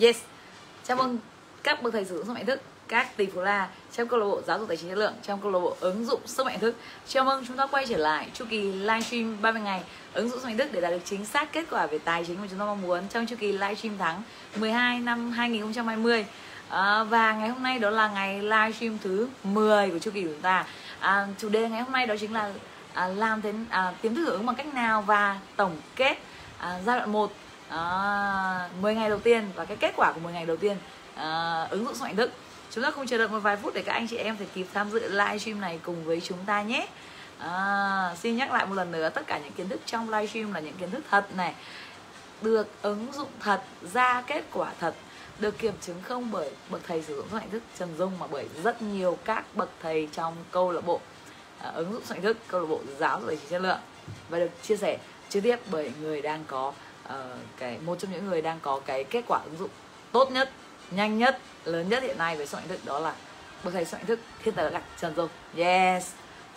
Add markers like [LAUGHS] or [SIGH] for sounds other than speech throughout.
yes. Chào mừng các bậc thầy sử dụng sức mạnh thức các tỷ phú la trong câu lạc bộ giáo dục tài chính chất lượng trong câu lạc bộ ứng dụng sức mạnh thức. Chào mừng chúng ta quay trở lại chu kỳ livestream 30 ngày ứng dụng sức mạnh thức để đạt được chính xác kết quả về tài chính mà chúng ta mong muốn trong chu kỳ livestream tháng 12 năm 2020 à, và ngày hôm nay đó là ngày livestream thứ 10 của chu kỳ của chúng ta. À, chủ đề ngày hôm nay đó chính là à, làm thế à, kiếm thức ứng bằng cách nào và tổng kết à, giai đoạn 1 à, 10 ngày đầu tiên và cái kết quả của 10 ngày đầu tiên à, ứng dụng sức mạnh chúng ta cùng chờ đợi một vài phút để các anh chị em thể kịp tham dự livestream này cùng với chúng ta nhé. À, xin nhắc lại một lần nữa tất cả những kiến thức trong livestream là những kiến thức thật này. Được ứng dụng thật ra kết quả thật được kiểm chứng không bởi bậc thầy sử dụng sức mạnh thức Trần Dung mà bởi rất nhiều các bậc thầy trong câu lạc bộ. À, ứng dụng sức mạnh thức câu lạc bộ giáo dục chỉ chất lượng. Và được chia sẻ trực tiếp bởi người đang có uh, cái một trong những người đang có cái kết quả ứng dụng tốt nhất nhanh nhất lớn nhất hiện nay với soạn thức đó là bậc thầy soạn thức thiên tài đặc Trần Dung yes.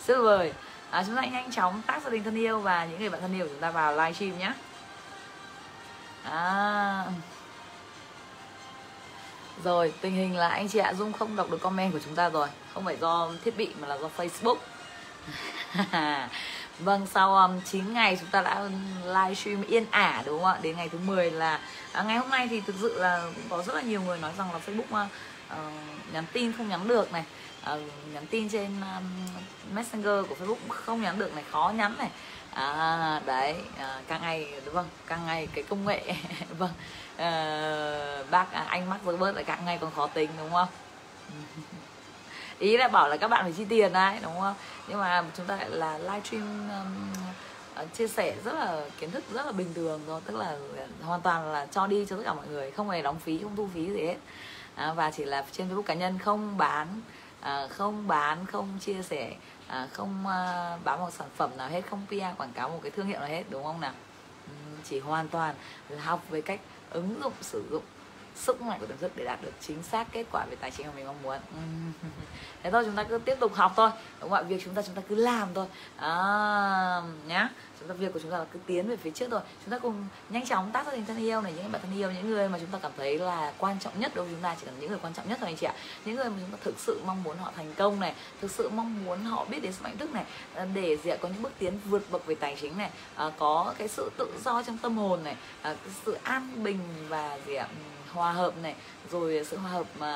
Rất vời à, chúng ta hãy nhanh chóng tác gia đình thân yêu và những người bạn thân yêu của chúng ta vào livestream nhé. À. Rồi, tình hình là anh chị ạ Dung không đọc được comment của chúng ta rồi. Không phải do thiết bị mà là do Facebook. [LAUGHS] Vâng, sau um, 9 ngày chúng ta đã livestream yên ả đúng không ạ? Đến ngày thứ 10 là à, Ngày hôm nay thì thực sự là cũng có rất là nhiều người nói rằng là Facebook uh, ờ, nhắn tin không nhắn được này. Uh, Nhắn tin trên um, Messenger của Facebook không nhắn được này, khó nhắn này. À, đấy à, càng ngày đúng càng ngày cái công nghệ [LAUGHS] vâng à, bác à, anh mắc bớt lại càng ngày còn khó tính đúng không? [LAUGHS] Ý là bảo là các bạn phải chi tiền đấy đúng không? Nhưng mà chúng ta lại là livestream um, ờ, chia sẻ rất là kiến thức rất là bình thường rồi tức là ờ, hoàn toàn là cho đi cho tất cả mọi người không hề đóng phí không thu phí gì hết. À, và chỉ là trên facebook cá nhân không bán à, không bán không chia sẻ à, không à, bán một sản phẩm nào hết không PR quảng cáo một cái thương hiệu nào hết đúng không nào? Chỉ hoàn toàn là học về cách ứng dụng sử dụng sức mạnh của tâm thức để đạt được chính xác kết quả về tài chính mà mình mong muốn. Ừ. [LAUGHS] Thế thôi chúng ta cứ tiếp tục học thôi. Đúng không ạ? Việc chúng ta chúng ta cứ làm thôi. À, nhá. Chúng ta việc của chúng ta là cứ tiến về phía trước thôi. Chúng ta cùng nhanh chóng tác gia đình thân yêu này những bạn thân yêu những người mà chúng ta cảm thấy là quan trọng nhất đối với chúng ta chỉ cần những người quan trọng nhất thôi anh chị ạ. Những người mà chúng ta thực sự mong muốn họ thành công này thực sự mong muốn họ biết đến sức mạnh thức này à, để gì ạ có những bước tiến vượt bậc về tài chính này à, có cái sự tự do trong tâm hồn này à, cái sự an bình và gì ạ hòa hợp này rồi sự hòa hợp mà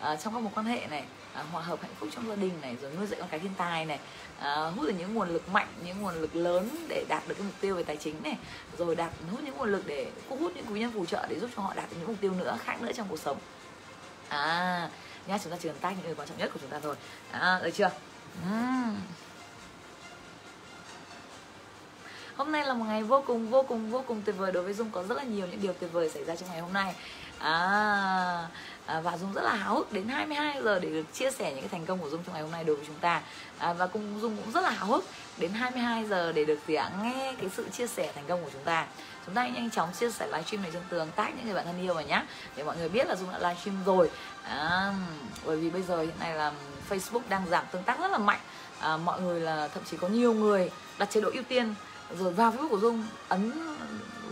à, trong các mối quan hệ này à, hòa hợp hạnh phúc trong gia đình này rồi nuôi dạy con cái thiên tài này à, hút được những nguồn lực mạnh những nguồn lực lớn để đạt được cái mục tiêu về tài chính này rồi đạt hút những nguồn lực để hút những quý nhân phù trợ để giúp cho họ đạt được những mục tiêu nữa khác nữa trong cuộc sống. À nha chúng ta chỉ cần những người quan trọng nhất của chúng ta thôi. À, được chưa? Uhm. Hôm nay là một ngày vô cùng vô cùng vô cùng tuyệt vời đối với dung. Có rất là nhiều những điều tuyệt vời xảy ra trong ngày hôm nay. À, à, và dung rất là háo hức đến 22 giờ để được chia sẻ những cái thành công của dung trong ngày hôm nay đối với chúng ta. À, và cùng dung cũng rất là háo hức đến 22 giờ để được gì ạ? Nghe cái sự chia sẻ thành công của chúng ta. Chúng ta hãy nhanh chóng chia sẻ livestream này trên tường tag những người bạn thân yêu vào nhé để mọi người biết là dung đã livestream rồi. À, bởi vì bây giờ hiện nay là facebook đang giảm tương tác rất là mạnh. À, mọi người là thậm chí có nhiều người đặt chế độ ưu tiên rồi vào facebook của dung ấn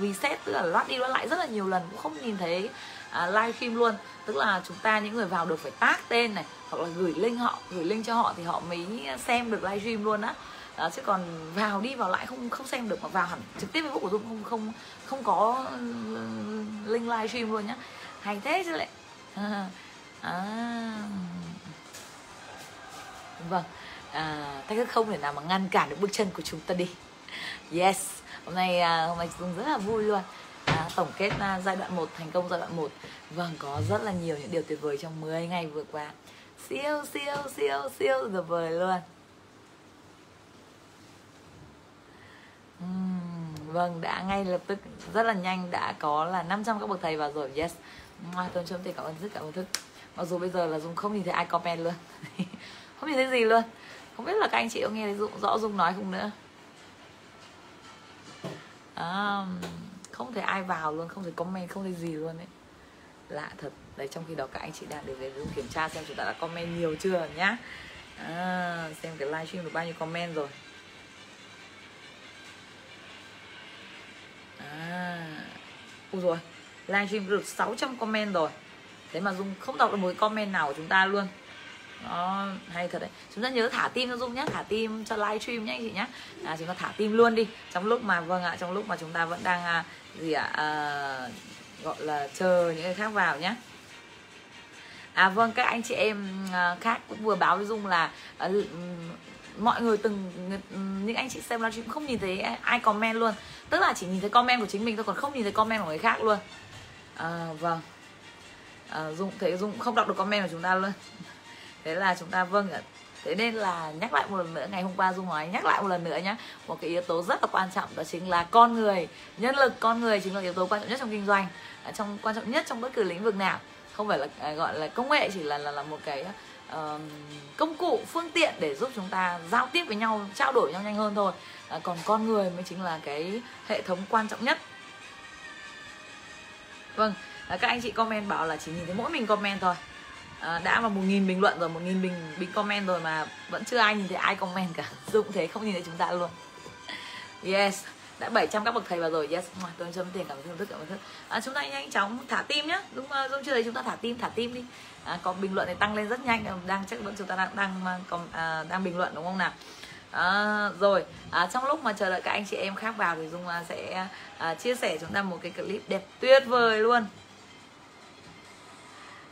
reset tức là loát đi loát lại rất là nhiều lần cũng không nhìn thấy à, live stream luôn. Tức là chúng ta những người vào được phải tag tên này hoặc là gửi link họ gửi link cho họ thì họ mới xem được live stream luôn á. À, chứ còn vào đi vào lại không không xem được mà vào hẳn trực tiếp facebook của dung không không không có ừ, link live stream luôn nhá. Hay thế chứ lại. [LAUGHS] À, vâng. À, thách thức không thể nào mà ngăn cản được bước chân của chúng ta đi yes hôm nay à, hôm nay dung rất là vui luôn. À, tổng kết à, giai đoạn 1 thành công giai đoạn 1 vâng có rất là nhiều những điều tuyệt vời trong 10 ngày vừa qua. Siêu siêu siêu siêu tuyệt vời luôn. Uhm, vâng đã ngay lập tức rất là nhanh đã có là 500 các bậc thầy vào rồi. Yes. Tôn chấm thì cảm ơn rất cảm ơn thức. Mặc dù bây giờ là dung không nhìn thấy ai comment luôn. [LAUGHS] Không nhìn thấy gì luôn. Không biết là các anh chị có nghe thấy rõ dung nói không nữa à, không thể ai vào luôn không thể comment không thể gì luôn ấy. Lạ thật. Đấy trong khi đó các anh chị đang để về dùng kiểm tra xem chúng ta đã comment nhiều chưa nhá. À, xem cái livestream được bao nhiêu comment rồi. À ui rồi livestream được 600 comment rồi. Thế mà dung không đọc được một comment nào của chúng ta luôn đó hay thật đấy. Chúng ta nhớ thả tim cho dung nhé thả tim cho live stream nhé anh chị nhé à, chúng ta thả tim luôn đi. Trong lúc mà vâng ạ trong lúc mà chúng ta vẫn đang à, gì ạ à, gọi là chờ những người khác vào nhé à vâng các anh chị em à, khác cũng vừa báo với dung là à, ừ, mọi người từng ừ, những anh chị xem livestream không nhìn thấy ai comment luôn. Tức là chỉ nhìn thấy comment của chính mình thôi còn không nhìn thấy comment của người khác luôn. À, vâng. À, dung thấy dung không đọc được comment của chúng ta luôn thế là chúng ta vâng ạ. Thế nên là nhắc lại một lần nữa ngày hôm qua dung nói nhắc lại một lần nữa nhé một cái yếu tố rất là quan trọng đó chính là con người. Nhân lực con người chính là yếu tố quan trọng nhất trong kinh doanh à, trong quan trọng nhất trong bất cứ lĩnh vực nào. Không phải là à, gọi là công nghệ chỉ là là, là một cái uh, công cụ phương tiện để giúp chúng ta giao tiếp với nhau trao đổi nhau nhanh hơn thôi. Uh, còn con người mới chính là cái hệ thống quan trọng nhất. Vâng uh, các anh chị comment bảo là chỉ nhìn thấy mỗi mình comment thôi à, đã vào một nghìn bình luận rồi một nghìn bình bình comment rồi mà vẫn chưa ai nhìn thấy ai comment cả. [LAUGHS] Dụng thế không nhìn thấy chúng ta luôn. Yes đã 700 các bậc thầy vào rồi. Yes tôi chấm tiền cảm ơn thức cảm ơn thức à, ờ, chúng ta nhanh chóng thả tim nhá. Đúng ờ, dung chưa thấy chúng ta thả tim thả tim đi. À, có bình luận này tăng lên rất nhanh. Đang chắc vẫn chúng ta đang đang còn à, đang bình luận đúng không nào? À, rồi à, trong lúc mà chờ đợi các anh chị em khác vào thì dung sẽ à, chia sẻ chúng ta một cái clip đẹp tuyệt vời luôn.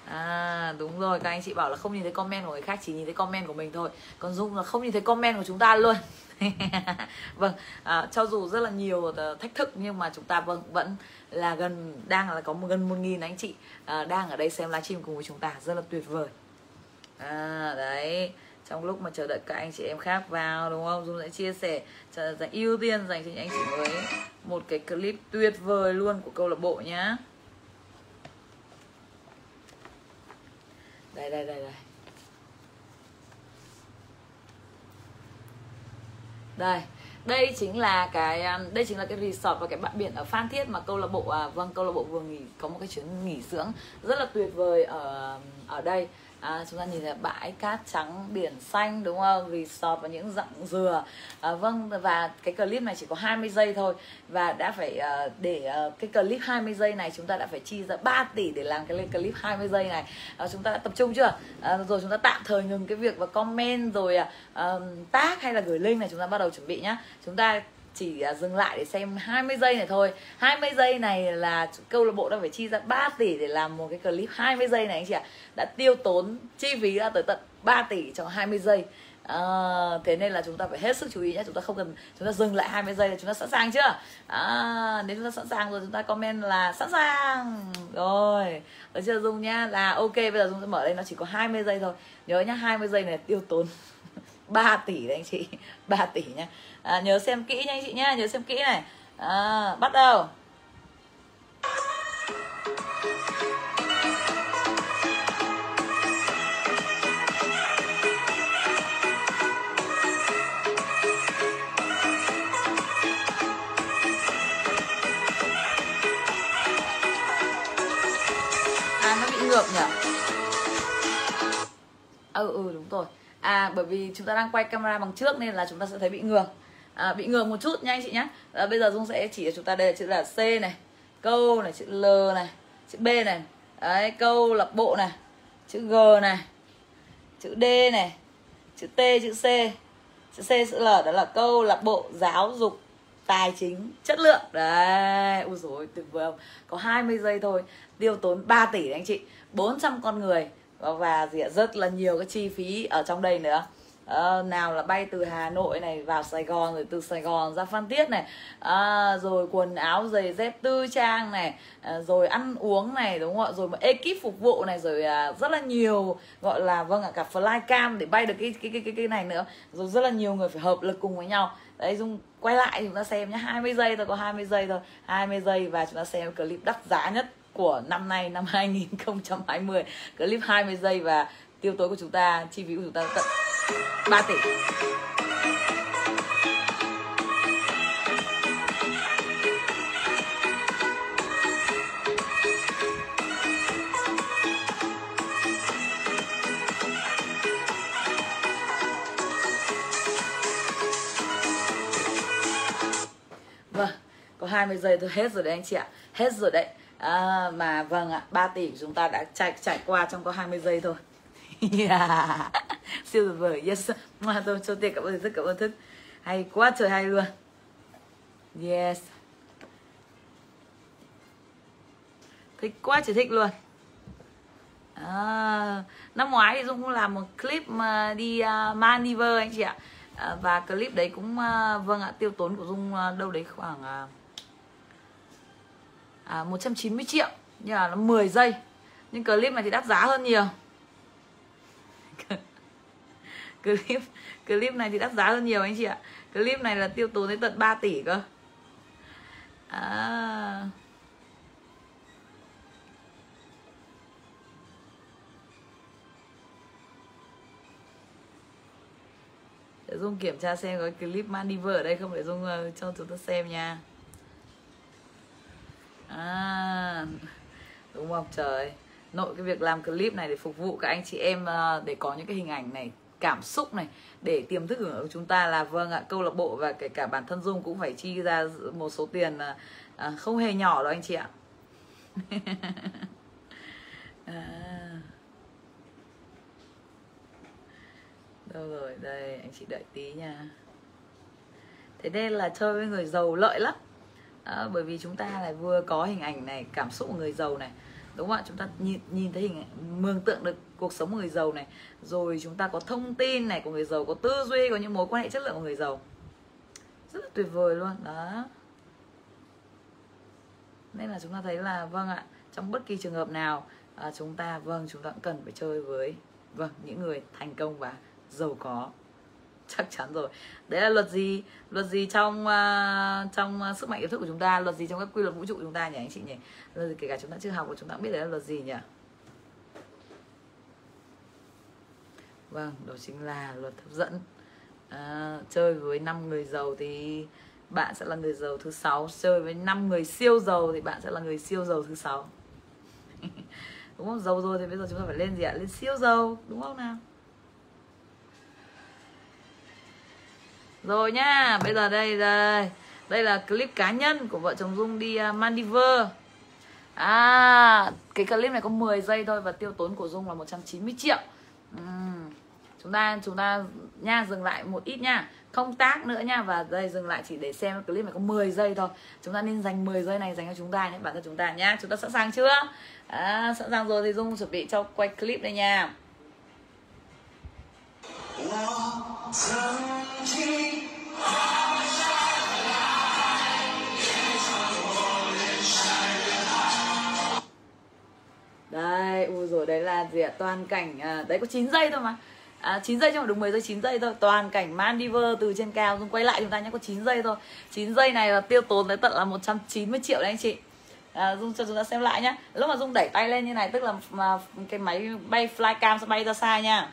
À đúng rồi các anh chị bảo là không nhìn thấy comment của người khác chỉ nhìn thấy comment của mình thôi. Còn Dung là không nhìn thấy comment của chúng ta luôn. [LAUGHS] Vâng à, cho dù rất là nhiều thách thức nhưng mà chúng ta vẫn vẫn là gần đang là có một gần một nghìn anh chị à, đang ở đây xem livestream cùng với chúng ta. Rất là tuyệt vời. À, đấy trong lúc mà chờ đợi các anh chị em khác vào đúng không? Dung sẽ chia sẻ dành ưu tiên dành cho những anh chị mới. Một cái clip tuyệt vời luôn của câu lạc bộ nhá. Đây đây đây đây. Đây đây chính là cái um, đây chính là cái resort và cái bãi biển ở Phan Thiết mà câu lạc bộ à, vâng câu lạc bộ vừa nghỉ có một cái chuyến nghỉ dưỡng rất là tuyệt vời ở um, ở đây à, chúng ta nhìn thấy bãi cát trắng biển xanh đúng không? Resort và những dặn dừa. À, vâng và cái clip này chỉ có 20 giây thôi. Và đã phải uh, để uh, cái clip 20 giây này chúng ta đã phải chi ra 3 tỷ để làm cái clip 20 giây này. À, chúng ta đã tập trung chưa? À, rồi chúng ta tạm thời ngừng cái việc và comment rồi uh, tag hay là gửi link này chúng ta bắt đầu chuẩn bị nhá. Chúng ta chỉ à, dừng lại để xem 20 giây này thôi. 20 giây này là câu lạc bộ đã phải chi ra 3 tỷ để làm một cái clip 20 giây này anh chị ạ. À. đã tiêu tốn chi phí ra tới tận 3 tỷ trong 20 giây. À, thế nên là chúng ta phải hết sức chú ý nhé. Chúng ta không cần chúng ta dừng lại 20 giây là chúng ta sẵn sàng chưa? À, nếu chúng ta sẵn sàng rồi chúng ta comment là sẵn sàng. Rồi được chưa dung nhá? Là ok bây giờ dung sẽ mở đây nó chỉ có 20 giây thôi. Nhớ nhá 20 giây này tiêu tốn. 3 tỷ đấy anh chị. [LAUGHS] 3 tỷ nhá à, nhớ xem kỹ nha anh chị nhá nhớ xem kỹ này. À, bắt đầu. À nó bị ngược nhỉ? Ừ ừ đúng rồi à bởi vì chúng ta đang quay camera bằng trước nên là chúng ta sẽ thấy bị ngược. À, bị ngược một chút nha anh chị nhé à, bây giờ dung sẽ chỉ cho chúng ta đây là chữ là c này câu này chữ l này chữ b này. Đấy câu lập bộ này chữ g này chữ d này chữ t chữ c. Chữ c chữ l đó là câu lạc bộ giáo dục tài chính chất lượng. Đấy ui rồi tuyệt vời không? Có 20 giây thôi tiêu tốn 3 tỷ đấy anh chị. 400 con người Vâng, và gì rất là nhiều cái chi phí ở trong đây nữa. À, nào là bay từ Hà Nội này vào Sài Gòn rồi từ Sài Gòn ra Phan Thiết này. À, rồi quần áo giày dép tư trang này. À, rồi ăn uống này đúng không ạ? Rồi một ekip phục vụ này rồi à, rất là nhiều gọi là vâng ạ cả flycam để bay được cái cái cái cái cái này nữa. Rồi rất là nhiều người phải hợp lực cùng với nhau. Đấy dung quay lại chúng ta xem nhé 20 giây thôi có 20 giây thôi. 20 giây và chúng ta xem clip đắt giá nhất của năm nay năm [LAUGHS] 2020 clip 20 giây và tiêu tối của chúng ta chi phí của chúng ta tận 3 tỷ. Vâng, có 20 giây thôi hết rồi đấy anh chị ạ. Hết rồi đấy à, mà vâng ạ 3 tỷ chúng ta đã trải trải qua trong có 20 giây thôi. [LAUGHS] Yeah. siêu tuyệt vời. Yes. Mà tôi cho tiền cảm ơn rất cảm ơn thức. Hay quá trời hay luôn. Yes. Thích quá trời thích luôn. À, năm ngoái thì dung cũng làm một clip mà đi uh, Maldives anh chị ạ. À, và clip đấy cũng uh, vâng ạ tiêu tốn của dung uh, đâu đấy khoảng uh, à, 190 triệu nhưng mà nó 10 giây. Nhưng clip này thì đắt giá hơn nhiều. [LAUGHS] Clip clip này thì đắt giá hơn nhiều anh chị ạ. Clip này là tiêu tốn đến tận 3 tỷ cơ. À. Để dung kiểm tra xem có clip Maldives ở đây không để dung uh, cho chúng ta xem nha à đúng không? Trời, nội cái việc làm clip này để phục vụ các anh chị em ờ, để có những cái hình ảnh này, cảm xúc này, để tiềm thức của chúng ta là vâng ạ. Câu lạc bộ và kể cả bản thân dung cũng phải chi ra một số tiền ờ, ờ, không hề nhỏ đâu anh chị ạ. [LAUGHS] À. đâu rồi, đây, anh chị đợi tí nha. Thế nên là chơi với người giàu lợi lắm à, bởi vì chúng ta lại vừa có hình ảnh này cảm xúc của người giàu này. Đúng không ạ? Chúng ta nhìn nhìn thấy hình mường tượng được cuộc sống của người giàu này. Rồi chúng ta có thông tin này của người giàu có tư duy có những mối quan hệ chất lượng của người giàu. Rất là tuyệt vời luôn. Đó. Nên là chúng ta thấy là vâng ạ trong bất kỳ trường hợp nào à, chúng ta vâng chúng ta cũng cần phải chơi với vâng những người thành công và giàu có. [LAUGHS] chắc chắn rồi. Đấy là luật gì? Luật gì trong uh, trong uh, sức mạnh ý thức của chúng ta? Luật gì trong các quy luật vũ trụ của chúng ta nhỉ anh chị nhỉ? Luật gì kể cả chúng ta chưa học của chúng ta cũng biết đấy là luật gì nhỉ? Vâng đó chính là luật hấp dẫn. À, chơi với 5 người giàu thì bạn sẽ là người giàu thứ sáu. Chơi với 5 người siêu giàu thì bạn sẽ là người siêu giàu thứ sáu. [LAUGHS] Đúng không? Giàu rồi thì bây giờ chúng ta phải lên gì ạ? Lên siêu giàu đúng không nào? Rồi nhá bây giờ đây đây. Đây là clip cá nhân của vợ chồng dung đi uh, Maldives. À cái clip này có 10 giây thôi và tiêu tốn của dung là 190 triệu. Uhm. chúng ta chúng ta nha dừng lại một ít nha. Không tác nữa nha và đây dừng lại chỉ để xem clip này có 10 giây thôi. Chúng ta nên dành 10 giây này dành cho chúng ta nhé bản thân chúng ta nhá chúng ta sẵn sàng chưa? À, sẵn sàng rồi thì dung chuẩn bị cho quay clip đây nha. 我曾经抛下来，也穿过人山人海。Đây, ui rồi đấy là gì ạ? Toàn cảnh à, đấy có 9 giây thôi mà. À, 9 giây chứ không đúng 10 giây 9 giây thôi toàn cảnh Maldives từ trên cao Dung quay lại chúng ta nhé có 9 giây thôi 9 giây này là tiêu tốn tới tận là 190 triệu đấy anh chị à, Dung cho chúng ta xem lại nhá lúc mà Dung đẩy tay lên như này tức là mà cái máy bay flycam sẽ bay ra xa nha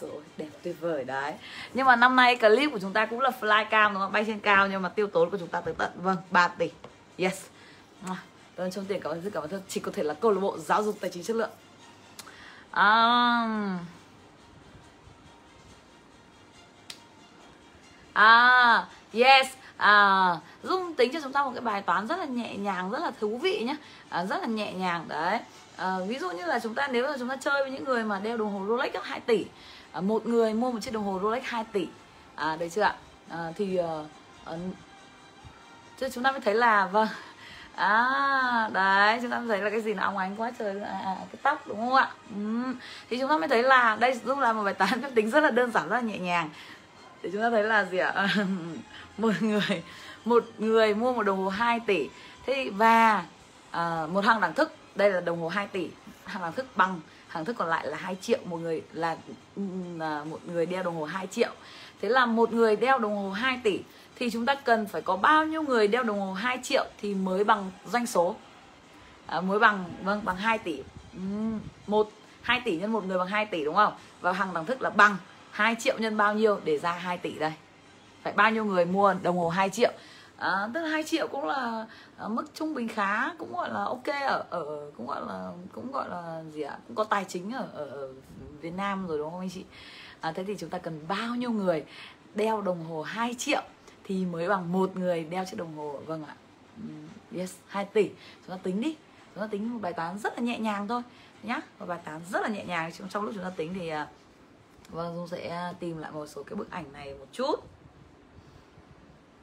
rồi đẹp tuyệt vời đấy. Nhưng mà năm nay clip của chúng ta cũng là fly flycam đúng không? Bay trên cao nhưng mà tiêu tốn của chúng ta tới tận vâng 3 tỷ. Yes. Cảm ơn trong tiền cảm ơn rất cảm ơn rất chỉ có thể là câu lạc bộ giáo dục tài chính chất lượng. À, à yes à, dung tính cho chúng ta một cái bài toán rất là nhẹ nhàng rất là thú vị nhé à, rất là nhẹ nhàng đấy. À, ví dụ như là chúng ta nếu là chúng ta chơi với những người mà đeo đồng hồ Rolex 2 tỷ à, một người mua một chiếc đồng hồ Rolex 2 tỷ à, đấy chưa ạ? À, thì uh, uh, chúng ta mới thấy là vâng. À đấy chúng ta mới thấy là cái gì nó óng ánh quá trời à, à, cái tóc đúng không ạ? Ừ. thì chúng ta mới thấy là đây dung là một bài toán [LAUGHS] phép tính rất là đơn giản rất là nhẹ nhàng. Để chúng ta thấy là gì ạ? [LAUGHS] một [LAUGHS] người một người mua một đồng hồ 2 tỷ. Thế và à, một hàng đẳng thức. Đây là đồng hồ 2 tỷ. Hàng đẳng thức bằng. Hàng thức còn lại là 2 triệu. Một người là, là một người đeo đồng hồ 2 triệu. Thế là một người đeo đồng hồ 2 tỷ thì chúng ta cần phải có bao nhiêu người đeo đồng hồ 2 triệu thì mới bằng doanh số? À, mới bằng vâng bằng 2 tỷ. Ừ, một 2 tỷ nhân một người bằng 2 tỷ đúng không? Và hàng đẳng thức là bằng 2 triệu nhân bao nhiêu để ra 2 tỷ đây? Phải bao nhiêu người mua đồng hồ 2 triệu? À, tức là 2 triệu cũng là à, mức trung bình khá cũng gọi là ok ở ở cũng gọi là cũng gọi là gì ạ? Cũng có tài chính ở, ở, ở Việt Nam rồi đúng không anh chị? À, thế thì chúng ta cần bao nhiêu người đeo đồng hồ 2 triệu thì mới bằng một người đeo chiếc đồng hồ? Vâng ạ. Ừ, yes 2 tỷ. Chúng ta tính đi. Chúng ta tính một bài toán rất là nhẹ nhàng thôi nhá. Một bài toán rất là nhẹ nhàng. Trong, trong lúc chúng ta tính thì à, vâng dung sẽ à, tìm lại một số cái bức ảnh này một chút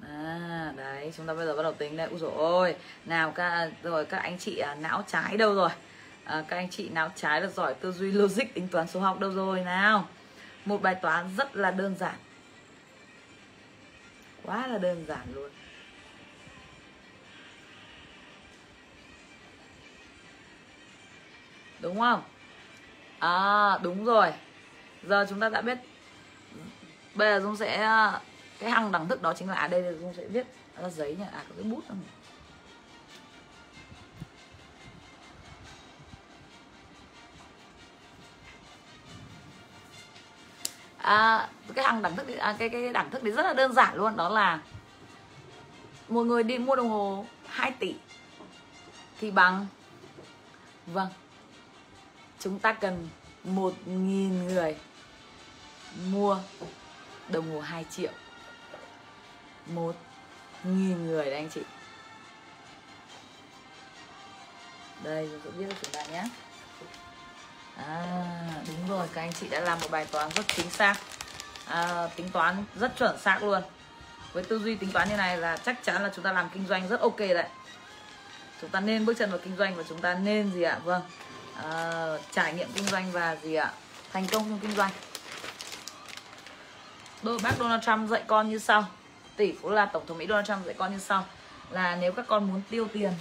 à đấy chúng ta bây giờ bắt đầu tính đây. Úi dồi ôi nào các rồi các anh chị à, não trái đâu rồi? À, các anh chị não trái là giỏi tư duy logic tính toán số học đâu rồi nào? Một bài toán rất là đơn giản. Quá là đơn giản luôn. Đúng không? À đúng rồi. Giờ chúng ta đã biết. Bây giờ dung sẽ cái hăng đẳng thức đó chính là à đây tôi sẽ viết ra giấy nhỉ? À có cái bút không à, cái hàng đẳng thức à, cái cái đẳng thức đấy rất là đơn giản luôn đó là một người đi mua đồng hồ 2 tỷ thì bằng vâng chúng ta cần một nghìn người mua đồng hồ 2 triệu một nghìn người đấy anh chị. Đây tôi sẽ viết cho chúng ta nhé. À đúng rồi các anh chị đã làm một bài toán rất chính xác. À, tính toán rất chuẩn xác luôn. Với tư duy tính toán như này là chắc chắn là chúng ta làm kinh doanh rất ok đấy. Chúng ta nên bước chân vào kinh doanh và chúng ta nên gì ạ? Vâng. À, trải nghiệm kinh doanh và gì ạ? Thành công trong kinh doanh. Đôi bác Donald Trump dạy con như sau tỷ phú là tổng thống Mỹ Donald Trump dạy con như sau. Là nếu các con muốn tiêu tiền,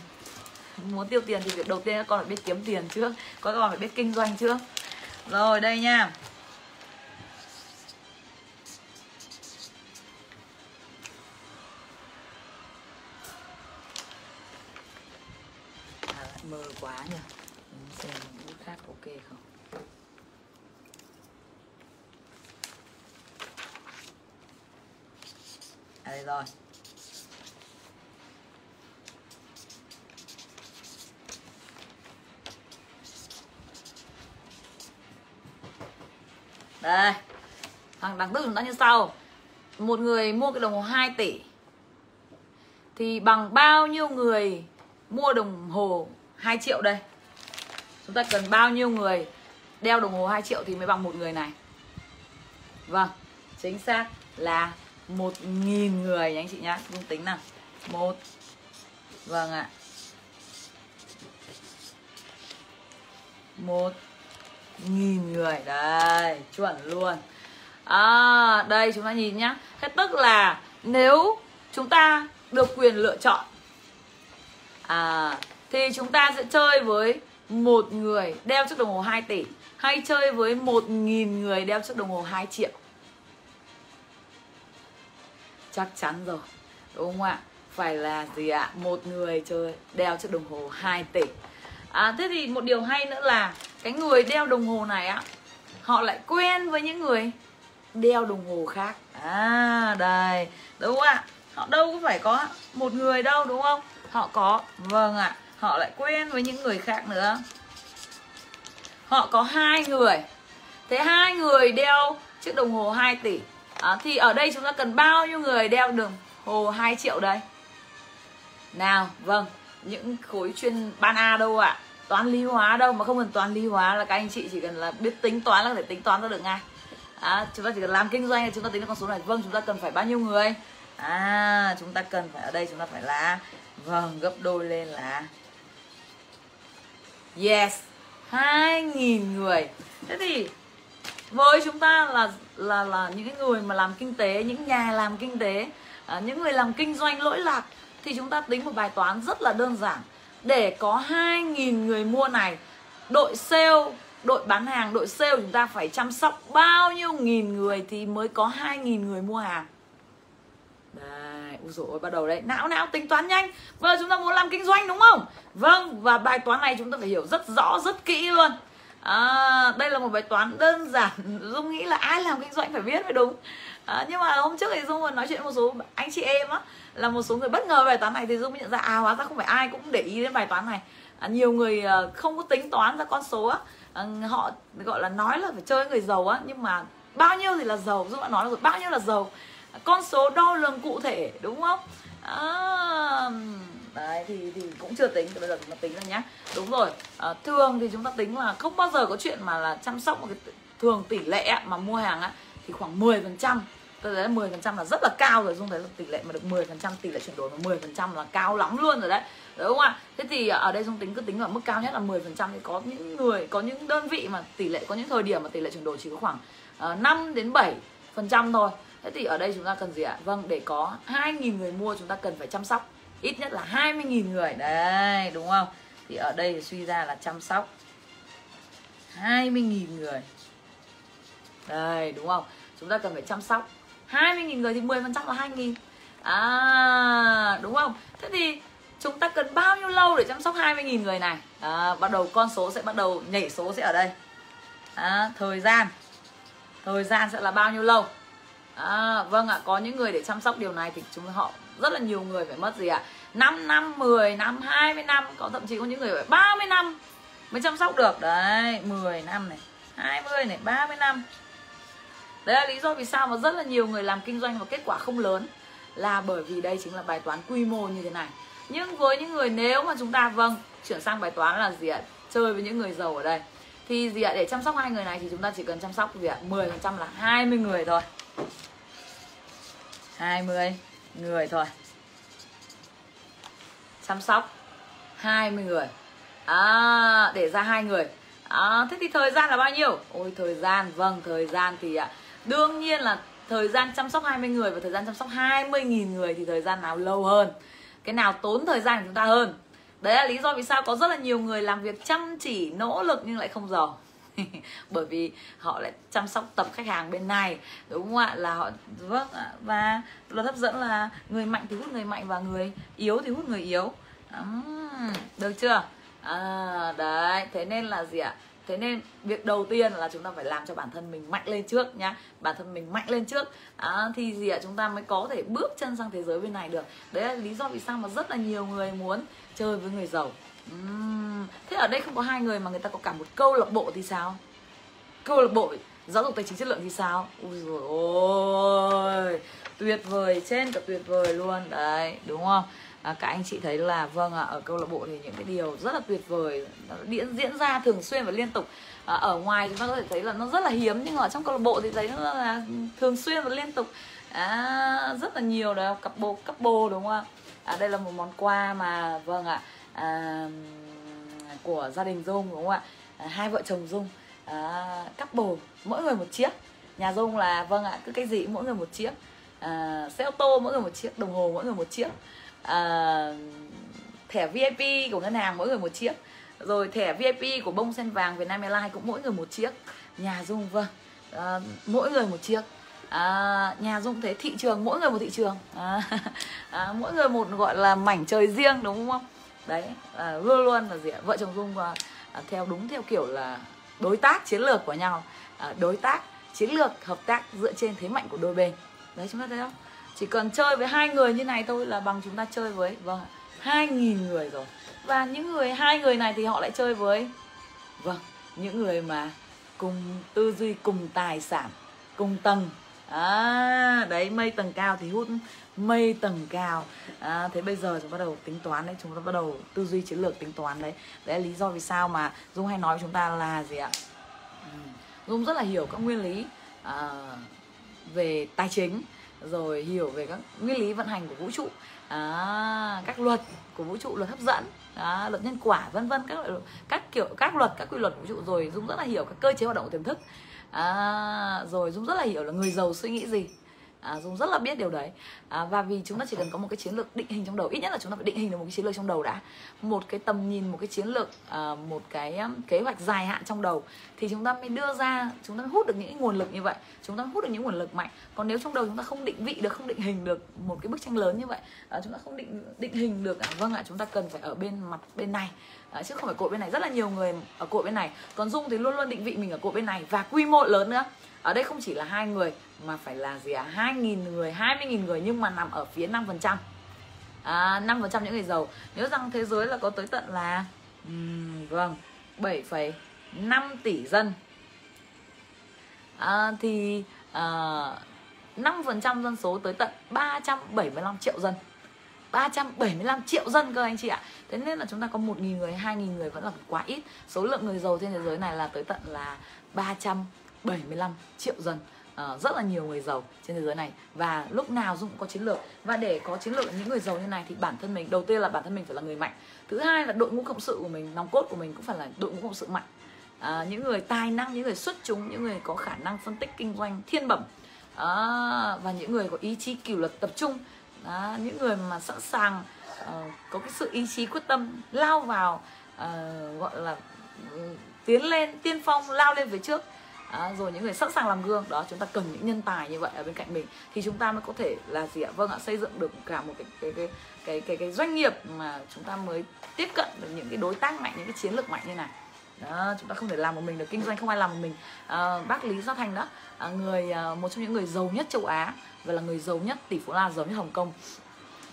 muốn tiêu tiền thì việc đầu tiên các con phải biết kiếm tiền trước, các con phải biết kinh doanh trước. Rồi, đây nha. Rồi. Đây, thằng đẳng tức chúng ta như sau. Một người mua cái đồng hồ 2 tỷ, thì bằng bao nhiêu người mua đồng hồ 2 triệu đây? Chúng ta cần bao nhiêu người đeo đồng hồ 2 triệu thì mới bằng một người này? Vâng chính xác là một nghìn người nha anh chị nhá dung tính nào. Một. Vâng ạ. Một nghìn người đây chuẩn luôn. À, đây chúng ta nhìn nhá. Thế tức là nếu chúng ta được quyền lựa chọn à, thì chúng ta sẽ chơi với một người đeo chiếc đồng hồ 2 tỷ hay chơi với một nghìn người đeo chiếc đồng hồ 2 triệu? Chắc chắn rồi đúng không ạ? Phải là gì ạ? Một người chơi đeo chiếc đồng hồ 2 tỷ à, thế thì một điều hay nữa là cái người đeo đồng hồ này á họ lại quen với những người đeo đồng hồ khác. À đây đúng không ạ? Họ đâu có phải có một người đâu đúng không? Họ có vâng ạ họ lại quen với những người khác nữa. Họ có hai người. Thế hai người đeo chiếc đồng hồ 2 tỷ à, thì ở đây chúng ta cần bao nhiêu người đeo đồng hồ 2 triệu đây? Nào vâng những khối chuyên ban A đâu ạ? À? toán lý hóa đâu mà không cần toán lý hóa là các anh chị chỉ cần là biết tính toán là có thể tính toán ra được ngay. À, chúng ta chỉ cần làm kinh doanh là chúng ta tính được con số này. Vâng chúng ta cần phải bao nhiêu người? À chúng ta cần phải ở đây chúng ta phải là vâng gấp đôi lên là yes hai nghìn người. Thế thì với chúng ta là là là những người mà làm kinh tế những nhà làm kinh tế à, những người làm kinh doanh lỗi lạc thì chúng ta tính một bài toán rất là đơn giản. Để có 2.000 người mua này đội sale đội bán hàng đội sale chúng ta phải chăm sóc bao nhiêu nghìn người thì mới có 2.000 người mua hàng? Đây, ui dồi ôi, bắt đầu đấy. Não não tính toán nhanh. Vâng, chúng ta muốn làm kinh doanh đúng không? Vâng, và bài toán này chúng ta phải hiểu rất rõ, rất kỹ luôn à, đây là một bài toán đơn giản dung nghĩ là ai làm kinh doanh phải biết mới đúng. À, nhưng mà hôm trước thì dung nói chuyện một số anh chị em á là một số người bất ngờ bài toán này thì dung mới nhận ra à hóa ra không phải ai cũng để ý đến bài toán này. À, nhiều người không có tính toán ra con số á. À, họ gọi là nói là phải chơi người giàu á nhưng mà bao nhiêu thì là giàu dung đã nói rồi bao nhiêu là giàu. Con số đo lường cụ thể đúng không? À, đấy thì thì cũng chưa tính bây giờ chúng ta tính rồi nhá. Đúng rồi à, thường thì chúng ta tính là không bao giờ có chuyện mà là chăm sóc một cái thường tỷ lệ mà mua hàng á thì khoảng 10 phần trăm. Tôi thấy 10 phần trăm là rất là cao rồi dung thấy là tỷ lệ mà được 10 phần trăm tỷ lệ chuyển đổi mà 10 phần trăm là cao lắm luôn rồi đấy. Đúng không ạ? Thế thì ở đây dung tính cứ tính ở mức cao nhất là 10 phần trăm. Thì có những người có những đơn vị mà tỷ lệ có những thời điểm mà tỷ lệ chuyển đổi chỉ có khoảng ờ, uh, 5 đến 7 phần trăm thôi. Thế thì ở đây chúng ta cần gì ạ? Vâng để có 2.000 người mua chúng ta cần phải chăm sóc ít nhất là 20.000 người. Đấy đúng không? Thì ở đây thì suy ra là chăm sóc 20.000 người. Đây đúng không? Chúng ta cần phải chăm sóc 20.000 người thì 10 phần trăm là 2.000 à đúng không? Thế thì chúng ta cần bao nhiêu lâu để chăm sóc 20.000 người này? À, bắt đầu con số sẽ bắt đầu nhảy số sẽ ở đây. À, thời gian. Thời gian sẽ là bao nhiêu lâu? À, vâng ạ có những người để chăm sóc điều này thì chúng họ rất là nhiều người phải mất gì ạ? À? 5 năm 10 năm 20 năm, có thậm chí có những người phải 30 năm mới chăm sóc được. Đấy 10 năm này 20 này 30 năm. Đấy là lý do vì sao mà rất là nhiều người làm kinh doanh và kết quả không lớn là bởi vì đây chính là bài toán quy mô như thế này. Nhưng với những người nếu mà chúng ta vâng chuyển sang bài toán là gì ạ? Chơi với những người giàu ở đây. Thì gì ạ? Để chăm sóc hai người này thì chúng ta chỉ cần chăm sóc gì ạ? 10% là 20 người thôi. 20 người thôi. Chăm sóc. 20 người. À, để ra hai người. À, thế thì thời gian là bao nhiêu? Ôi thời gian. Vâng thời gian thì ạ đương nhiên là thời gian chăm sóc 20 người và thời gian chăm sóc 20.000 người thì thời gian nào lâu hơn? Cái nào tốn thời gian của chúng ta hơn? Đấy là lý do vì sao có rất là nhiều người làm việc chăm chỉ nỗ lực nhưng lại không giàu. [LAUGHS] bởi vì họ lại chăm sóc tập khách hàng bên này đúng không ạ? Là họ vâng ạ và luật hấp dẫn là người mạnh thì hút người mạnh và người yếu thì hút người yếu. Uhm, được chưa? À, đấy thế nên là gì ạ? Thế nên việc đầu tiên là chúng ta phải làm cho bản thân mình mạnh lên trước nhá. Bản thân mình mạnh lên trước. À, thì gì ạ? Chúng ta mới có thể bước chân sang thế giới bên này được. Đấy là lý do vì sao mà rất là nhiều người muốn chơi với người giàu uhm, thế ở đây không có hai người mà người ta có cả một câu lạc bộ thì sao? Câu lạc bộ giáo dục tài chính chất lượng thì sao? Ui rồi ôi tuyệt vời trên cả tuyệt vời luôn. Đấy đúng không? À, các anh chị thấy là vâng ạ à, ở câu lạc bộ thì những cái điều rất là tuyệt vời diễn diễn ra thường xuyên và liên tục. À, ở ngoài chúng ta có thể thấy là nó rất là hiếm nhưng ở trong câu lạc bộ thì thấy nó là thường xuyên và liên tục. À, rất là nhiều đó cặp bồ cặp bồ đúng không ạ? À, đây là một món quà mà vâng ạ à, của gia đình dung đúng không ạ? À, hai vợ chồng dung. À, bồ mỗi người một chiếc. Nhà dung là vâng ạ cứ cái gì mỗi người một chiếc. À, xe ô tô mỗi người một chiếc đồng hồ mỗi người một chiếc. À, thẻ VIP của ngân hàng mỗi người một chiếc. Rồi thẻ VIP của bông sen vàng Việt Nam Airlines cũng mỗi người một chiếc. Nhà Dung vâng à, mỗi người một chiếc. À, nhà Dung thế thị trường mỗi người một thị trường. À, à, [LAUGHS] mỗi người một gọi là mảnh trời riêng đúng không? Đấy à, luôn luôn là gì ạ? Vợ chồng Dung à, à, theo đúng theo kiểu là đối tác chiến lược của nhau. À, đối tác chiến lược hợp tác dựa trên thế mạnh của đôi bên. Đấy chúng ta thấy không? Chỉ cần chơi với hai người như này thôi là bằng chúng ta chơi với vâng hai nghìn người rồi. Và những người hai người này thì họ lại chơi với vâng những người mà cùng tư duy cùng tài sản cùng tầng. À, đấy mây tầng cao thì hút mây tầng cao. À, thế bây giờ chúng bắt đầu tính toán đấy chúng ta bắt đầu tư duy chiến lược tính toán đấy. Đấy là lý do vì sao mà dung hay nói chúng ta là gì ạ? Ừ, dung rất là hiểu các nguyên lý à, về tài chính rồi hiểu về các nguyên lý vận hành của vũ trụ à, các luật của vũ trụ luật hấp dẫn à, luật nhân quả vân vân các các kiểu các luật các quy luật của vũ trụ. Rồi dung rất là hiểu các cơ chế hoạt động của tiềm thức à, rồi dung rất là hiểu là người giàu suy nghĩ gì à, dung rất là biết điều đấy. À, và vì chúng ta chỉ cần có một cái chiến lược định hình trong đầu ít nhất là chúng ta phải định hình được một cái chiến lược trong đầu đã. Một cái tầm nhìn một cái chiến lược à, một cái um, kế hoạch dài hạn trong đầu thì chúng ta mới đưa ra chúng ta mới hút được những nguồn lực như vậy. Chúng ta hút được những nguồn lực mạnh. Còn nếu trong đầu chúng ta không định vị được không định hình được một cái bức tranh lớn như vậy à, chúng ta không định định hình được à, vâng ạ chúng ta cần phải ở bên mặt bên này. À, chứ không phải cột bên này. Rất là nhiều người ở cột bên này. Còn dung thì luôn luôn định vị mình ở cột bên này. Và quy mô lớn nữa ở đây không chỉ là hai người mà phải là gì à hai nghìn người hai mươi nghìn người nhưng mà nằm ở phía năm phần trăm. À, năm phần trăm những người giàu. Nhớ rằng thế giới là có tới tận là um, vâng 7,5 tỷ dân. À, thì à, năm phần trăm dân số tới tận 375 triệu dân. 375 triệu dân cơ anh chị ạ. Thế nên là chúng ta có 1.000 người, 2.000 người vẫn là quá ít. Số lượng người giàu trên thế giới này là tới tận là 300 375 triệu dân uh, rất là nhiều người giàu trên thế giới này. Và lúc nào dung cũng có chiến lược. Và để có chiến lược những người giàu như này thì bản thân mình đầu tiên là bản thân mình phải là người mạnh. Thứ hai là đội ngũ cộng sự của mình nòng cốt của mình cũng phải là đội ngũ cộng sự mạnh. À, những người tài năng những người xuất chúng những người có khả năng phân tích kinh doanh thiên bẩm. À, và những người có ý chí kỷ luật tập trung. À, những người mà sẵn sàng à, có cái sự ý chí quyết tâm lao vào à, gọi là ừ, tiến lên tiên phong lao lên về trước à, rồi những người sẵn sàng làm gương. Đó chúng ta cần những nhân tài như vậy ở bên cạnh mình. Thì chúng ta mới có thể là gì ạ? Vâng ạ xây dựng được cả một cái cái cái cái cái, cái doanh nghiệp mà chúng ta mới tiếp cận được những cái đối tác mạnh những cái chiến lược mạnh như này. Đó chúng ta không thể làm một mình được kinh doanh không ai làm một mình. À, bác lý gia thành đó à, người à, một trong những người giàu nhất châu á và là người giàu nhất tỷ phú la giàu nhất hồng kông.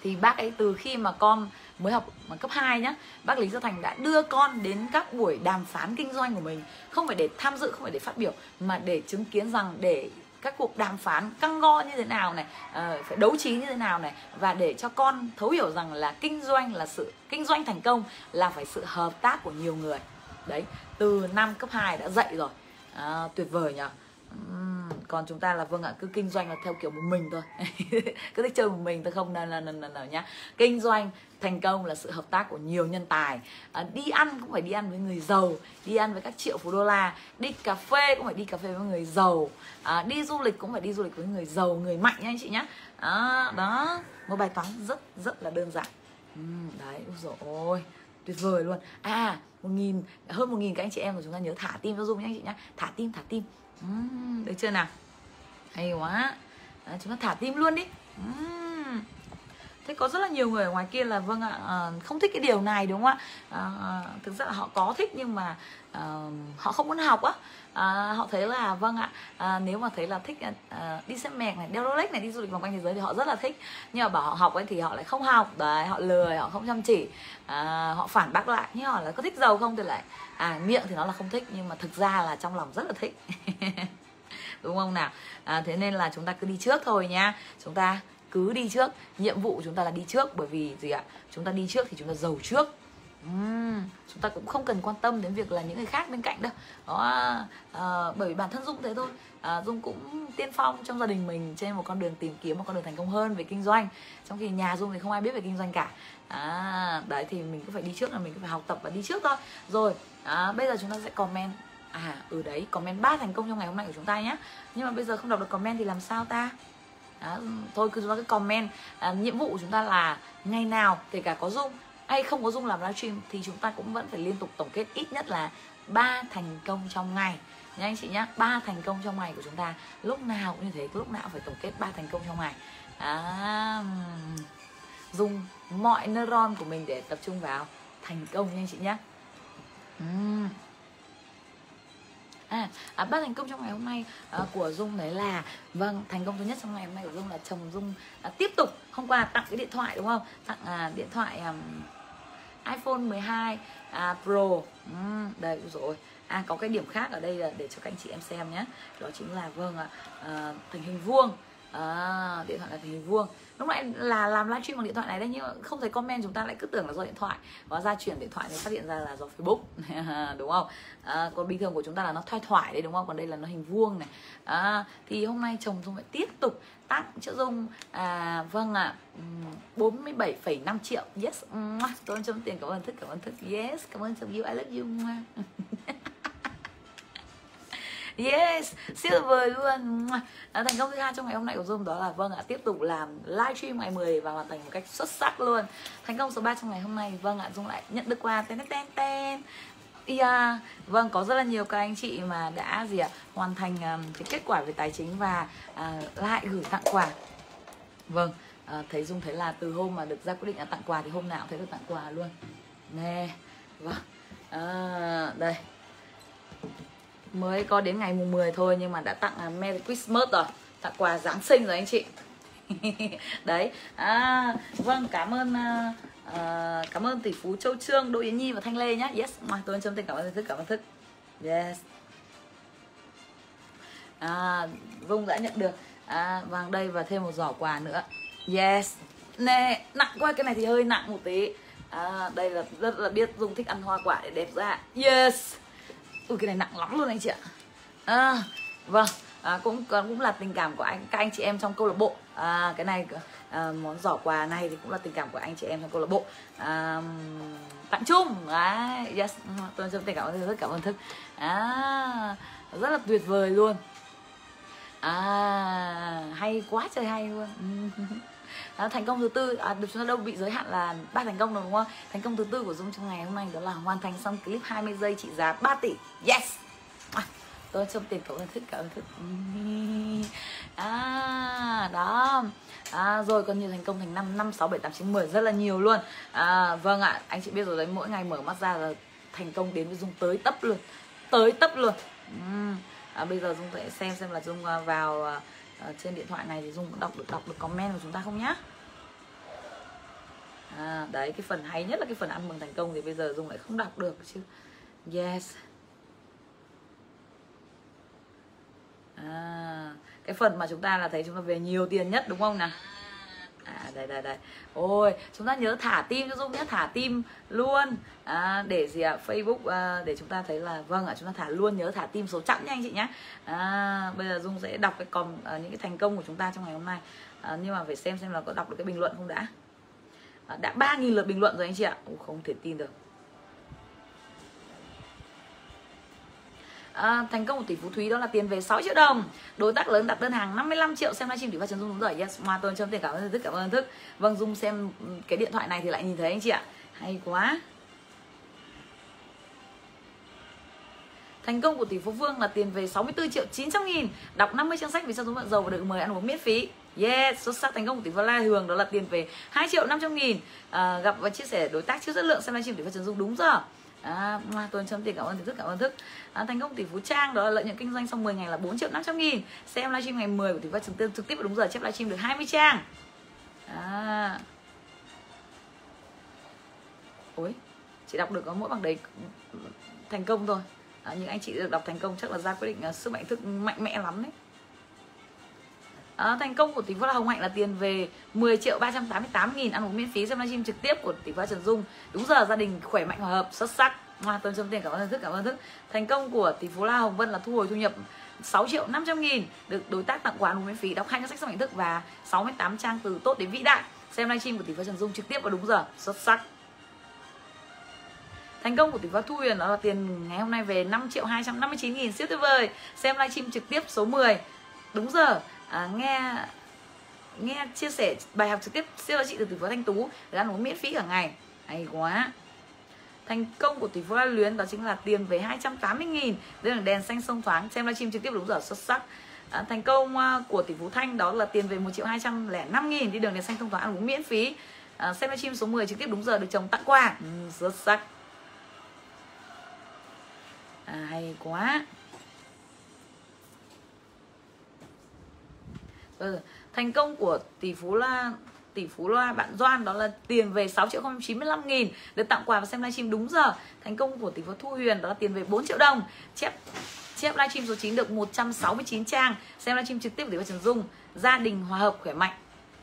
Thì bác ấy từ khi mà con mới học mà cấp 2 nhá. Bác Lý Gia Thành đã đưa con đến các buổi đàm phán kinh doanh của mình. Không phải để tham dự không phải để phát biểu mà để chứng kiến rằng để các cuộc đàm phán căng go như thế nào này uh, phải đấu trí như thế nào này và để cho con thấu hiểu rằng là kinh doanh là sự kinh doanh thành công là phải sự hợp tác của nhiều người. Đấy từ năm cấp 2 đã dạy rồi. À, tuyệt vời nhở? còn chúng ta là vâng ạ cứ kinh doanh là theo kiểu một mình thôi. [LAUGHS] Cứ thích chơi một mình thôi không nào nào nào nào nhá. Kinh doanh thành công là sự hợp tác của nhiều nhân tài. À, đi ăn cũng phải đi ăn với người giàu đi ăn với các triệu phú đô la. Đi cà phê cũng phải đi cà phê với người giàu. À, đi du lịch cũng phải đi du lịch với người giàu người mạnh nha anh chị nhé à, đó. Một bài toán rất rất là đơn giản. Uhm, đấy rồi ôi tuyệt vời luôn. À một nghìn hơn một nghìn các anh chị em của chúng ta nhớ thả tim cho dung nhé anh chị nhé thả tim thả tim. Uhm, được chưa nào? Hay quá. Đấy, chúng ta thả tim luôn đi. Uhm thế có rất là nhiều người ở ngoài kia là vâng ạ à, không thích cái điều này đúng không ạ? À, thực ra là họ có thích nhưng mà à, họ không muốn học á. À, họ thấy là vâng ạ à, nếu mà thấy là thích à, đi xem mẹc này đeo rolex này đi du lịch vòng quanh thế giới thì họ rất là thích. Nhưng mà bảo họ học ấy thì họ lại không học. Đấy họ lười họ không chăm chỉ. À, họ phản bác lại nhưng họ là có thích giàu không? Thì lại à miệng thì nó là không thích nhưng mà thực ra là trong lòng rất là thích. [LAUGHS] Đúng không nào? À, thế nên là chúng ta cứ đi trước thôi nhá chúng ta cứ đi trước nhiệm vụ của chúng ta là đi trước bởi vì gì ạ? Chúng ta đi trước thì chúng ta giàu trước. Uhm, chúng ta cũng không cần quan tâm đến việc là những người khác bên cạnh đâu. Đó à, bởi vì bản thân dung thế thôi. À, dung cũng tiên phong trong gia đình mình trên một con đường tìm kiếm một con đường thành công hơn về kinh doanh. Trong khi nhà dung thì không ai biết về kinh doanh cả. À, đấy thì mình cứ phải đi trước là mình cứ phải học tập và đi trước thôi. Rồi à, bây giờ chúng ta sẽ comment. À ở đấy comment ba thành công trong ngày hôm nay của chúng ta nhé nhưng mà bây giờ không đọc được comment thì làm sao ta? Đó, thôi cứ chúng ta cứ comment. À, nhiệm vụ của chúng ta là ngày nào kể cả có dung hay không có dung làm livestream thì chúng ta cũng vẫn phải liên tục tổng kết ít nhất là ba thành công trong ngày. Nha anh chị nhé ba thành công trong ngày của chúng ta. Lúc nào cũng như thế lúc nào phải tổng kết ba thành công trong ngày. À, dùng mọi neuron của mình để tập trung vào thành công nha anh chị nhé uhm à, à ba thành công trong ngày hôm nay à, của dung đấy là vâng thành công thứ nhất trong ngày hôm nay của dung là chồng dung à, tiếp tục hôm qua tặng cái điện thoại đúng không? Tặng à, điện thoại um, iPhone 12 à, Pro. Uhm, đây rồi à có cái điểm khác ở đây là để cho các anh chị em xem nhé. Đó chính là vâng ạ à, thành hình vuông à, điện thoại là hình vuông lúc nãy là làm livestream bằng điện thoại này đấy nhưng mà không thấy comment chúng ta lại cứ tưởng là do điện thoại. Hóa ra chuyển điện thoại thì phát hiện ra là do facebook [LAUGHS] đúng không? À, còn bình thường của chúng ta là nó thoai thoải đấy đúng không? Còn đây là nó hình vuông này. À, thì hôm nay chồng dung lại tiếp tục tặng cho dung à, vâng ạ à, 47,5 triệu. Yes tôi chấm tiền cảm ơn thức cảm ơn thức. Yes cảm ơn chồng yêu I love you [LAUGHS] yes siêu vời luôn à, thành công thứ hai trong ngày hôm nay của zoom đó là vâng ạ tiếp tục làm livestream ngày 10 và hoàn thành một cách xuất sắc luôn thành công số 3 trong ngày hôm nay vâng ạ dung lại nhận được quà tên tên tên Yeah. Vâng, có rất là nhiều các anh chị mà đã gì ạ hoàn thành um, cái kết quả về tài chính và uh, lại gửi tặng quà. Vâng, uh, thấy Dung thấy là từ hôm mà được ra quyết định là tặng quà thì hôm nào cũng thấy được tặng quà luôn. Nè, vâng, à, đây mới có đến ngày mùng 10 thôi nhưng mà đã tặng uh, Merry Christmas rồi, tặng quà Giáng sinh rồi anh chị. [LAUGHS] đấy, à, vâng cảm ơn uh, cảm ơn tỷ phú Châu Trương, Đỗ Yến Nhi và Thanh Lê nhé. Yes, ngoài tôi chân tình cảm ơn thức, cảm ơn thức. Yes. À, Vung đã nhận được à, vàng đây và thêm một giỏ quà nữa. Yes. Nè, nặng quá cái này thì hơi nặng một tí. À, đây là rất là biết Dung thích ăn hoa quả để đẹp ra. Yes. Ui cái này nặng lắm luôn anh chị ạ. À, vâng à, cũng cũng là tình cảm của anh các anh chị em trong câu lạc bộ. À, cái này à, món giỏ quà này thì cũng là tình cảm của anh chị em trong câu lạc bộ. À, tặng chung à, yes ừ, tôi rất tình cảm ơn rất cảm ơn thức. À, rất là tuyệt vời luôn. À hay quá trời hay luôn. [LAUGHS] à, thành công thứ tư. À, được chúng ta đâu bị giới hạn là ba thành công rồi đúng không? Thành công thứ tư của dung trong ngày hôm nay đó là hoàn thành xong clip 20 giây trị giá 3 tỷ. Yes! À, tôi trong tiền cậu ơn thức cả ơn thức [LAUGHS] à đó. À, rồi còn nhiều thành công thành năm năm sáu bảy tám chín mười. Rất là nhiều luôn. À, vâng ạ. Anh chị biết rồi đấy mỗi ngày mở mắt ra là thành công đến với dung tới tấp luôn. Tới tấp luôn. Uhm. à, bây giờ dung sẽ xem xem là dung à, vào à, ở trên điện thoại này thì dung đọc được đọc được comment của chúng ta không nhá? À, đấy cái phần hay nhất là cái phần ăn mừng thành công thì bây giờ dung lại không đọc được chứ. Yes. À, cái phần mà chúng ta là thấy chúng ta về nhiều tiền nhất đúng không nào? À đây đây đây. Ôi chúng ta nhớ thả tim cho dung nhé thả tim luôn. À, để gì ạ? À? facebook à, để chúng ta thấy là vâng ạ à, chúng ta thả luôn nhớ thả tim số chẵn nha anh chị nhé. À, bây giờ dung sẽ đọc cái còn à, những cái thành công của chúng ta trong ngày hôm nay. À, nhưng mà phải xem xem là có đọc được cái bình luận không đã. À, đã ba nghìn lượt bình luận rồi anh chị ạ. Ủa, không thể tin được. À, thành công của tỷ phú Thúy đó là tiền về 6 triệu đồng. Đối tác lớn đặt đơn hàng 55 triệu xem livestream tỷ phát Trần Dung đúng rồi. Yes Hoa Tôn chấm tiền cảm ơn thức cảm ơn thức. Vâng Dung xem ừ, cái điện thoại này thì lại nhìn thấy anh chị ạ. Hay quá. Thành công của tỷ phú Vương là tiền về 64 triệu 900 nghìn. Đọc 50 trang sách vì sao chúng bạn giàu và được mời ăn uống miễn phí. Yes, xuất sắc thành công của tỷ phú La Hường đó là tiền về 2 triệu 500 nghìn. À, Gặp và chia sẻ đối tác siêu chất lượng xem livestream tỷ phú Trần Dung đúng giờ à, tuần chấm tiền cảm ơn thức cảm ơn thức. À, thành công tỷ phú trang đó là lợi nhuận kinh doanh sau 10 ngày là 4 triệu 500 nghìn. Xem livestream ngày 10 của tỷ phú trực tiếp trực tiếp đúng giờ chép livestream được 20 trang. À. ôi chị đọc được có mỗi bằng đấy thành công thôi. À, nhưng anh chị được đọc thành công chắc là ra quyết định uh, sức mạnh thức mạnh mẽ lắm đấy. À, thành công của tỷ phú là Hồng Hạnh là tiền về 10 triệu 388 nghìn ăn uống miễn phí xem livestream trực tiếp của tỷ phú Trần Dung. Đúng giờ gia đình khỏe mạnh hòa hợp xuất sắc. Hoa Tuấn trong Tiền cảm ơn thức cảm ơn thức. Thành công của tỷ phú La Hồng Vân là thu hồi thu nhập 6 triệu 500 nghìn được đối tác tặng quà ăn uống miễn phí đọc hai cuốn sách sống hạnh thức và 68 trang từ tốt đến vĩ đại. Xem livestream của tỷ phú Trần Dung trực tiếp vào đúng giờ xuất sắc. Thành công của tỷ phú Thu Huyền đó là tiền ngày hôm nay về 5 triệu 259 nghìn siêu tuyệt vời. Xem livestream trực tiếp số 10 Đúng giờ à, nghe nghe chia sẻ bài học trực tiếp siêu giá trị từ tỷ phú thanh tú để ăn uống miễn phí cả ngày. Hay quá. Thành công của tỷ phú la luyến đó chính là tiền về 280 nghìn. Đây là đèn xanh sông thoáng xem livestream trực tiếp đúng giờ xuất sắc. À, thành công à, của tỷ phú thanh đó là tiền về 1 triệu 205 nghìn. Đi đường đèn xanh sông thoáng ăn uống miễn phí. À, xem livestream số 10 trực tiếp đúng giờ được chồng tặng quà. Ừ, xuất sắc. À, hay quá. Ờ, thành công của tỷ phú la tỷ phú loa bạn Doan đó là tiền về 6 triệu 095 nghìn được tặng quà và xem livestream đúng giờ. Thành công của tỷ phú Thu Huyền đó là tiền về 4 triệu đồng. Chép chép livestream số 9 được 169 trang xem livestream trực tiếp của tỷ phú Trần Dung. Gia đình hòa hợp khỏe mạnh.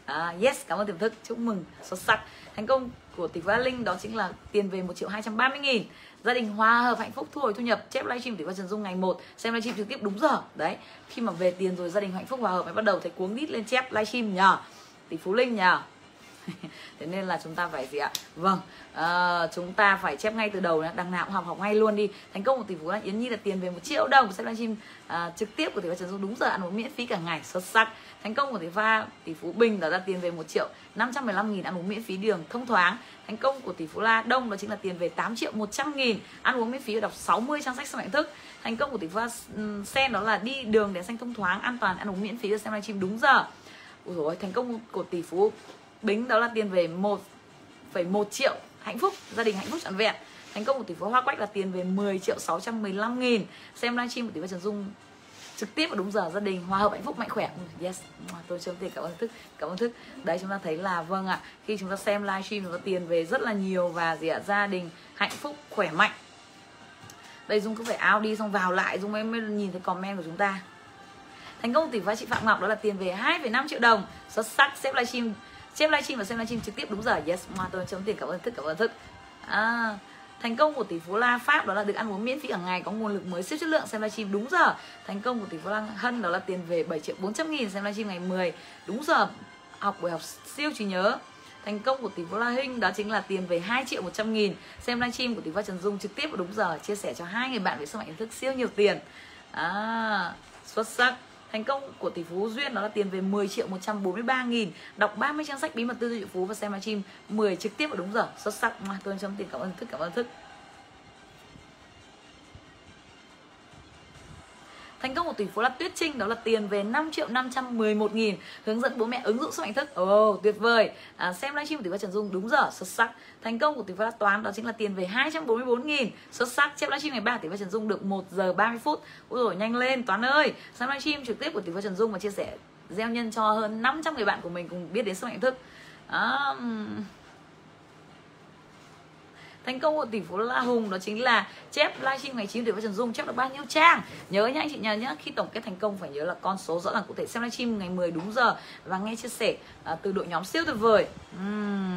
À, yes cảm ơn tiềm thức. Chúc mừng xuất sắc. Thành công của tỷ phú Linh đó chính là tiền về 1 triệu 230 nghìn gia đình hòa hợp hạnh phúc thu hồi thu nhập, chép livestream tỷ qua Trần Dung ngày 1 xem livestream trực tiếp đúng giờ. Đấy, khi mà về tiền rồi gia đình hạnh phúc hòa hợp mới bắt đầu thấy cuống đít lên chép livestream nhờ. Tỷ phú Linh nhờ. [LAUGHS] thế nên là chúng ta phải gì ạ? Vâng à, chúng ta phải chép ngay từ đầu đằng nào cũng học học ngay luôn đi. Thành công của tỷ phú là yến nhi là tiền về một triệu đồng xem livestream à, trực tiếp của tỷ phú trần dung đúng giờ ăn uống miễn phí cả ngày xuất sắc. Thành công của tỷ pha tỷ phú bình đó là tiền về một triệu năm trăm mười lăm nghìn ăn uống miễn phí đường thông thoáng. Thành công của tỷ phú la đông đó chính là tiền về 8 triệu 100 nghìn ăn uống miễn phí và đọc 60 trang sách sức mạnh thức. Thành công của tỷ phú ừ, sen đó là đi đường đèn xanh thông thoáng an toàn ăn uống miễn phí và xem livestream đúng giờ. Ủa rồi thành công của tỷ phú Bính đó là tiền về 1,1 triệu hạnh phúc gia đình hạnh phúc trọn vẹn. Thành công của tỷ phú Hoa Quách là tiền về 10 triệu 615 nghìn. Xem livestream của tỷ phú Trần Dung trực tiếp và đúng giờ gia đình hòa hợp hạnh phúc mạnh khỏe. Yes tôi chấm tiền cảm ơn thức cảm ơn thức. Đấy chúng ta thấy là vâng ạ khi chúng ta xem livestream có tiền về rất là nhiều và gì ạ gia đình hạnh phúc khỏe mạnh. Đây dung cứ phải ao đi xong vào lại dung mới, mới nhìn thấy comment của chúng ta. Thành công tỷ phú chị phạm ngọc đó là tiền về 2,5 triệu đồng. Xuất sắc xếp livestream xem livestream và xem livestream trực tiếp đúng giờ. Yes hoa tôi chấm tiền. Cảm ơn thức cảm ơn thức. À, thành công của tỷ phú la pháp đó là được ăn uống miễn phí hàng ngày có nguồn lực mới siêu chất lượng. Xem livestream đúng giờ. Thành công của tỷ phú la hân đó là tiền về 7 triệu 400 nghìn. Xem livestream ngày 10 đúng giờ. Học buổi học siêu trí nhớ. Thành công của tỷ phú La Hinh đó chính là tiền về 2 triệu 100 nghìn. Xem livestream của tỷ phú Trần Dung trực tiếp và đúng giờ. Chia sẻ cho hai người bạn về sức mạnh thức siêu nhiều tiền. À, xuất sắc. Thành công của tỷ phú Duyên đó là tiền về 10 triệu 143 nghìn. Đọc 30 trang sách bí mật tư duy triệu phú và xem livestream 10 trực tiếp và đúng giờ. Xuất sắc. Tôi chấm tiền cảm ơn thức. Cảm ơn thức. Thành công của tỷ phú là Tuyết Trinh đó là tiền về 5 triệu 511 nghìn Hướng dẫn bố mẹ ứng dụng sức mạnh thức. Ồ oh, tuyệt vời. À, Xem livestream của tỷ phú Trần Dung đúng giờ xuất sắc. Thành công của tỷ phú là Toán đó chính là tiền về 244 nghìn Xuất sắc. Chép livestream ngày 3 tỷ phú Trần Dung được 1 giờ 30 phút. Ôi rồi nhanh lên Toán ơi. Xem livestream trực tiếp của tỷ phú Trần Dung và chia sẻ gieo nhân cho hơn 500 người bạn của mình cùng biết đến sức mạnh thức. À, thành công của tỷ phú La Hùng đó chính là chép livestream ngày 9 tuổi với Trần Dung chép được bao nhiêu trang? Nhớ nhá anh chị nhớ nhá khi tổng kết thành công phải nhớ là con số rõ ràng cụ thể xem livestream ngày 10 đúng giờ và nghe chia sẻ à, từ đội nhóm siêu tuyệt vời. Uhm.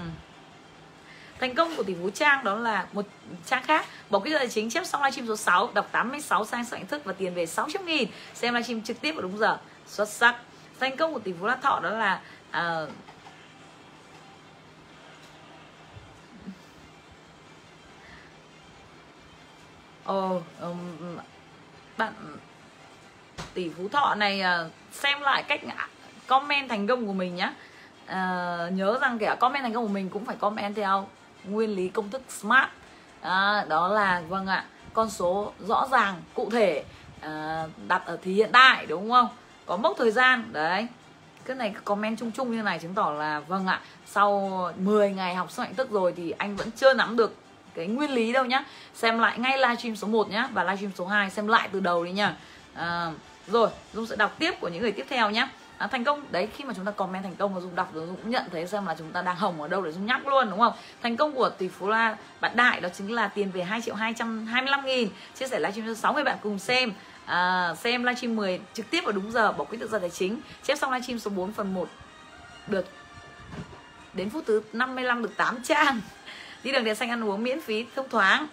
Thành công của tỷ phú Trang đó là một trang khác. Bỏ cái tài chính chép xong livestream số 6 Đọc 86 sang soạn thức và tiền về 600 nghìn. Xem livestream trực tiếp vào đúng giờ. Xuất sắc. Thành công của tỷ phú La Thọ đó là uh, ờ um, bạn tỷ phú thọ này uh, xem lại cách comment thành công của mình nhá. Uh, nhớ rằng kẻ comment thành công của mình cũng phải comment theo nguyên lý công thức smart. Uh, đó là vâng ạ con số rõ ràng cụ thể uh, đặt ở thì hiện tại đúng không? Có mốc thời gian đấy. Cái này comment chung chung như này chứng tỏ là vâng ạ sau 10 ngày học sức mạnh thức rồi thì anh vẫn chưa nắm được cái nguyên lý đâu nhá. Xem lại ngay livestream số 1 nhá và livestream số 2 xem lại từ đầu đi nhá. À, rồi dung sẽ đọc tiếp của những người tiếp theo nhá. À, thành công đấy khi mà chúng ta comment thành công và dung đọc rồi dung cũng nhận thấy xem là chúng ta đang hỏng ở đâu để dung nhắc luôn đúng không? Thành công của tỷ phú la bạn đại đó chính là tiền về 2 triệu 225 nghìn. Chia sẻ livestream cho 60 bạn cùng xem. À, xem livestream 10 trực tiếp vào đúng giờ bỏ quỹ tự do tài chính. Chép xong livestream số 4 phần 1 được đến phút thứ 55 được 8 trang đi đường đèn xanh ăn uống miễn phí thông thoáng.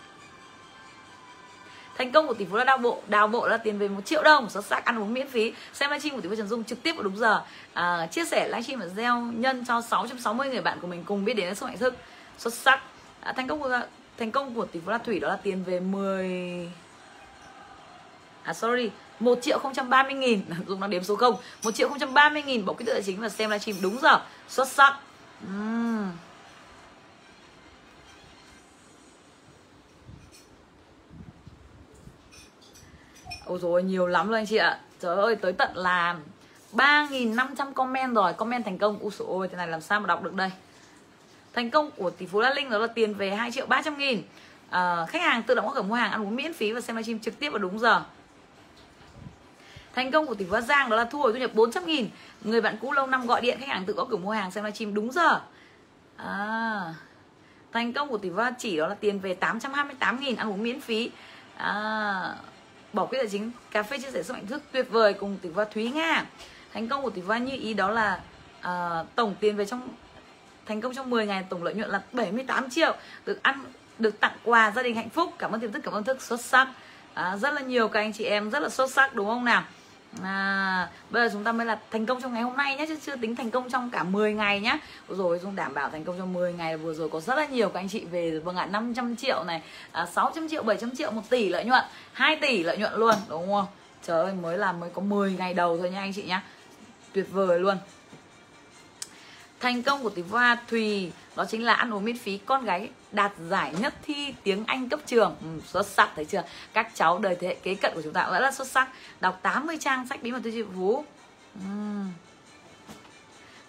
Thành công của tỷ phú là đào bộ. Đào bộ là tiền về một triệu đồng xuất sắc ăn uống miễn phí. Xem livestream của tỷ phú trần dung trực tiếp vào đúng giờ. À, chia sẻ livestream và gieo nhân cho 660 người bạn của mình cùng biết đến sức mạnh thức. Xuất sắc. À, thành công của thành công của tỷ phú là thủy đó là tiền về 10 à sorry 1 triệu 030 nghìn. [LAUGHS] Dùng đang đếm số 0 1 triệu 030 nghìn bỏ quyết tự tài chính và xem livestream đúng giờ. Xuất sắc. Uhm. Ôi dồi nhiều lắm luôn anh chị ạ. Trời ơi tới tận là 3.500 comment rồi. Comment thành công. Úi dồi ôi thế này làm sao mà đọc được đây? Thành công của tỷ phú La Linh đó là tiền về 2 triệu 300 nghìn. À, Khách hàng tự động có thể mua hàng ăn uống miễn phí Và xem livestream trực tiếp vào đúng giờ. Thành công của tỷ phú Giang đó là thu hồi thu nhập 400 nghìn. Người bạn cũ lâu năm gọi điện khách hàng tự có cửa mua hàng xem livestream đúng giờ. À, Thành công của tỷ phú chỉ đó là tiền về 828 nghìn ăn uống miễn phí. À, bỏ quyết tài chính cà phê chia sẻ sức mạnh thức tuyệt vời cùng tỷ phú Thúy Nga. Thành công của tỷ phú như ý đó là uh, tổng tiền về trong thành công trong 10 ngày tổng lợi nhuận là 78 triệu được ăn được tặng quà gia đình hạnh phúc. Cảm ơn tiềm thức cảm ơn thức xuất sắc. À, rất là nhiều các anh chị em rất là xuất sắc đúng không nào? À, bây giờ chúng ta mới là thành công trong ngày hôm nay nhé chứ chưa tính thành công trong cả 10 ngày nhé. Rồi dung đảm bảo thành công trong 10 ngày vừa rồi có rất là nhiều các anh chị về vâng ạ 500 triệu này à, 600 triệu 700 triệu 1 tỷ lợi nhuận 2 tỷ lợi nhuận luôn đúng không? Trời ơi mới là mới có 10 ngày đầu thôi nha anh chị nhá tuyệt vời luôn thành công của tỷ hoa thùy đó chính là ăn uống miễn phí con gái đạt giải nhất thi tiếng Anh cấp trường. Ừ, xuất sắc thấy chưa? Các cháu đời thế hệ kế cận của chúng ta cũng rất là xuất sắc. Đọc 80 trang sách bí mật tư duy phú. Ừ.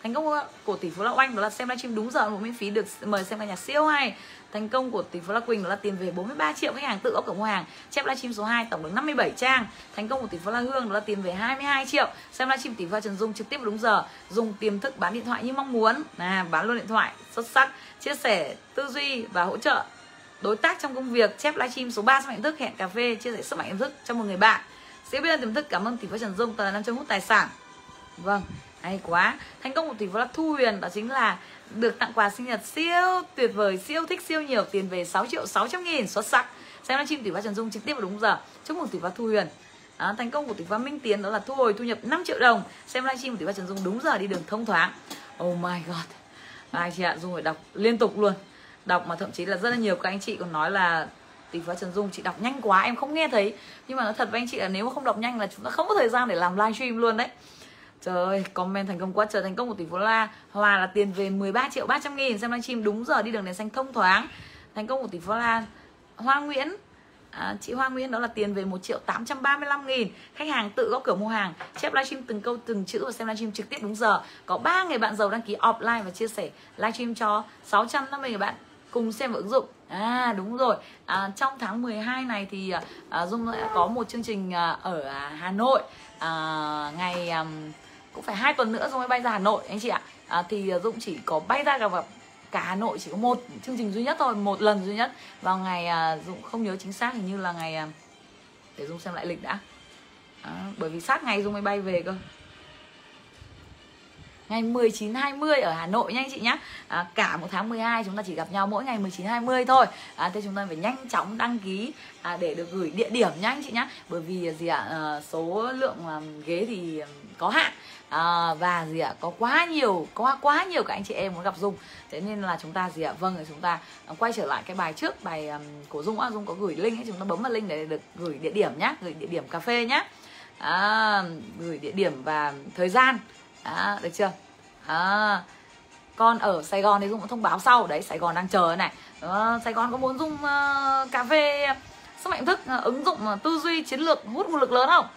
thành công của tỷ phú lão anh đó là xem livestream đúng giờ một miễn phí được mời xem ca nhạc siêu hay thành công của tỷ phú La Quỳnh đó là tiền về 43 triệu khách hàng tự ốc cửa mua hàng chép livestream số 2 tổng được 57 trang. Thành công của tỷ phú La Hương đó là tiền về 22 triệu. Xem livestream tỷ phú Trần Dung trực tiếp đúng giờ dùng tiềm thức bán điện thoại như mong muốn. À, bán luôn điện thoại xuất sắc. Chia sẻ tư duy và hỗ trợ đối tác trong công việc chép livestream số 3 sức mạnh thức hẹn cà phê chia sẻ sức mạnh tiềm thức cho một người bạn. Siêu biết tiềm thức cảm ơn tỷ phú Trần Dung tờ năm trăm hút tài sản. Vâng hay quá. Thành công của tỷ phú là thu huyền đó chính là được tặng quà sinh nhật siêu tuyệt vời siêu thích siêu nhiều tiền về 6 triệu 600 nghìn xuất sắc. Xem livestream tỷ phú Trần Dung trực tiếp vào đúng giờ. Chúc mừng tỷ phú Thu Huyền. À, thành công của tỷ phú Minh Tiến đó là thu hồi thu nhập 5 triệu đồng. Xem livestream của tỷ phú Trần Dung đúng giờ đi đường thông thoáng. Oh my god. Anh chị ạ Dung phải đọc liên tục luôn. Đọc mà thậm chí là rất là nhiều các anh chị còn nói là tỷ phú Trần Dung chị đọc nhanh quá em không nghe thấy. Nhưng mà nó thật với anh chị là nếu mà không đọc nhanh là chúng ta không có thời gian để làm livestream luôn đấy. Trời ơi, comment thành công quá trời thành công của tỷ phú La. Hòa là tiền về 13 triệu 300 nghìn. Xem livestream đúng giờ đi đường đèn xanh thông thoáng. Thành công của tỷ phú La. Hoa Nguyễn. À, Chị Hoa Nguyễn đó là tiền về 1 triệu 835 nghìn. Khách hàng tự gõ cửa mua hàng. Chép livestream từng câu từng chữ và xem livestream trực tiếp đúng giờ. Có 3 người bạn giàu đăng ký offline và chia sẻ livestream cho 650 người bạn cùng xem ứng dụng. À đúng rồi. À, Trong tháng 12 này thì à, Dung lại có một chương trình à, ở à, Hà Nội. À, Ngày à, cũng phải hai tuần nữa rồi mới bay ra Hà Nội anh chị ạ. À, thì à, Dũng chỉ có bay ra gặp cả Hà Nội chỉ có một chương trình duy nhất thôi một lần duy nhất. Vào ngày à, Dũng không nhớ chính xác hình như là ngày à, để Dung xem lại lịch đã. À, bởi vì sát ngày Dung mới bay về cơ. Ngày 19 20 ở Hà Nội nha anh chị nhé à, cả một tháng 12 chúng ta chỉ gặp nhau mỗi ngày 19 20 thôi. À, thế chúng ta phải nhanh chóng đăng ký à, để được gửi địa điểm nhá anh chị nhé bởi vì gì ạ? À, số lượng à, ghế thì à, có hạn à, và gì ạ? Có quá nhiều quá quá nhiều các anh chị em muốn gặp dung. Thế nên là chúng ta gì ạ? Vâng chúng ta ờ, quay trở lại cái bài trước bài um, của dung á. Dung có gửi link ấy chúng ta bấm vào link để được gửi địa điểm nhá gửi địa điểm cà phê nhá. À, gửi địa điểm và thời gian. À, được chưa? À, con ở Sài Gòn thì Dung cũng thông báo sau. Đấy Sài Gòn đang chờ này. À, Sài Gòn có muốn Dung uh, cà phê sức mạnh thức uh, ứng dụng uh, tư duy chiến lược hút nguồn lực lớn không?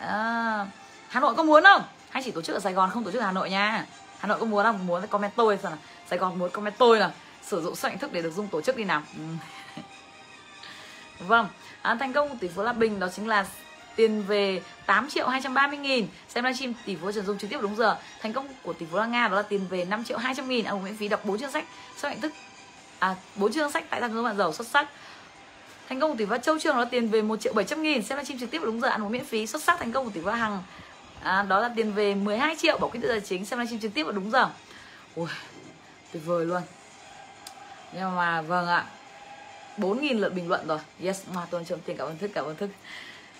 À, Hà Nội có muốn không? Hay chỉ tổ chức ở Sài Gòn không tổ chức ở Hà Nội nha. Hà Nội có muốn không muốn thì comment tôi xem Sài Gòn muốn comment tôi là sử dụng sức thức để được dung tổ chức đi nào. Ừ. [LAUGHS] Vâng à, thành công của tỷ phú La Bình đó chính là tiền về 8 triệu 230 nghìn. Xem livestream tỷ phú Trần Dung trực tiếp đúng giờ. Thành công của tỷ phú La Nga đó là tiền về 5 triệu 200 nghìn. Ăn miễn phí đọc 4 chương sách. Sức hạnh thức à 4 chương sách tại tăng bạn giàu xuất sắc. Thành công của tỷ phú Châu Trường đó là tiền về 1 triệu 700 nghìn. Xem livestream trực tiếp đúng giờ ăn uống miễn phí. Xuất sắc thành công của tỷ phú Hằng à, đó là tiền về 12 triệu bỏ quyết tự tài chính xem livestream trực tiếp vào đúng giờ. Ui tuyệt vời luôn. Nhưng mà vâng ạ. 4.000 lượt bình luận rồi. Yes mà tôi trộm tiền cảm ơn thức cảm ơn thức.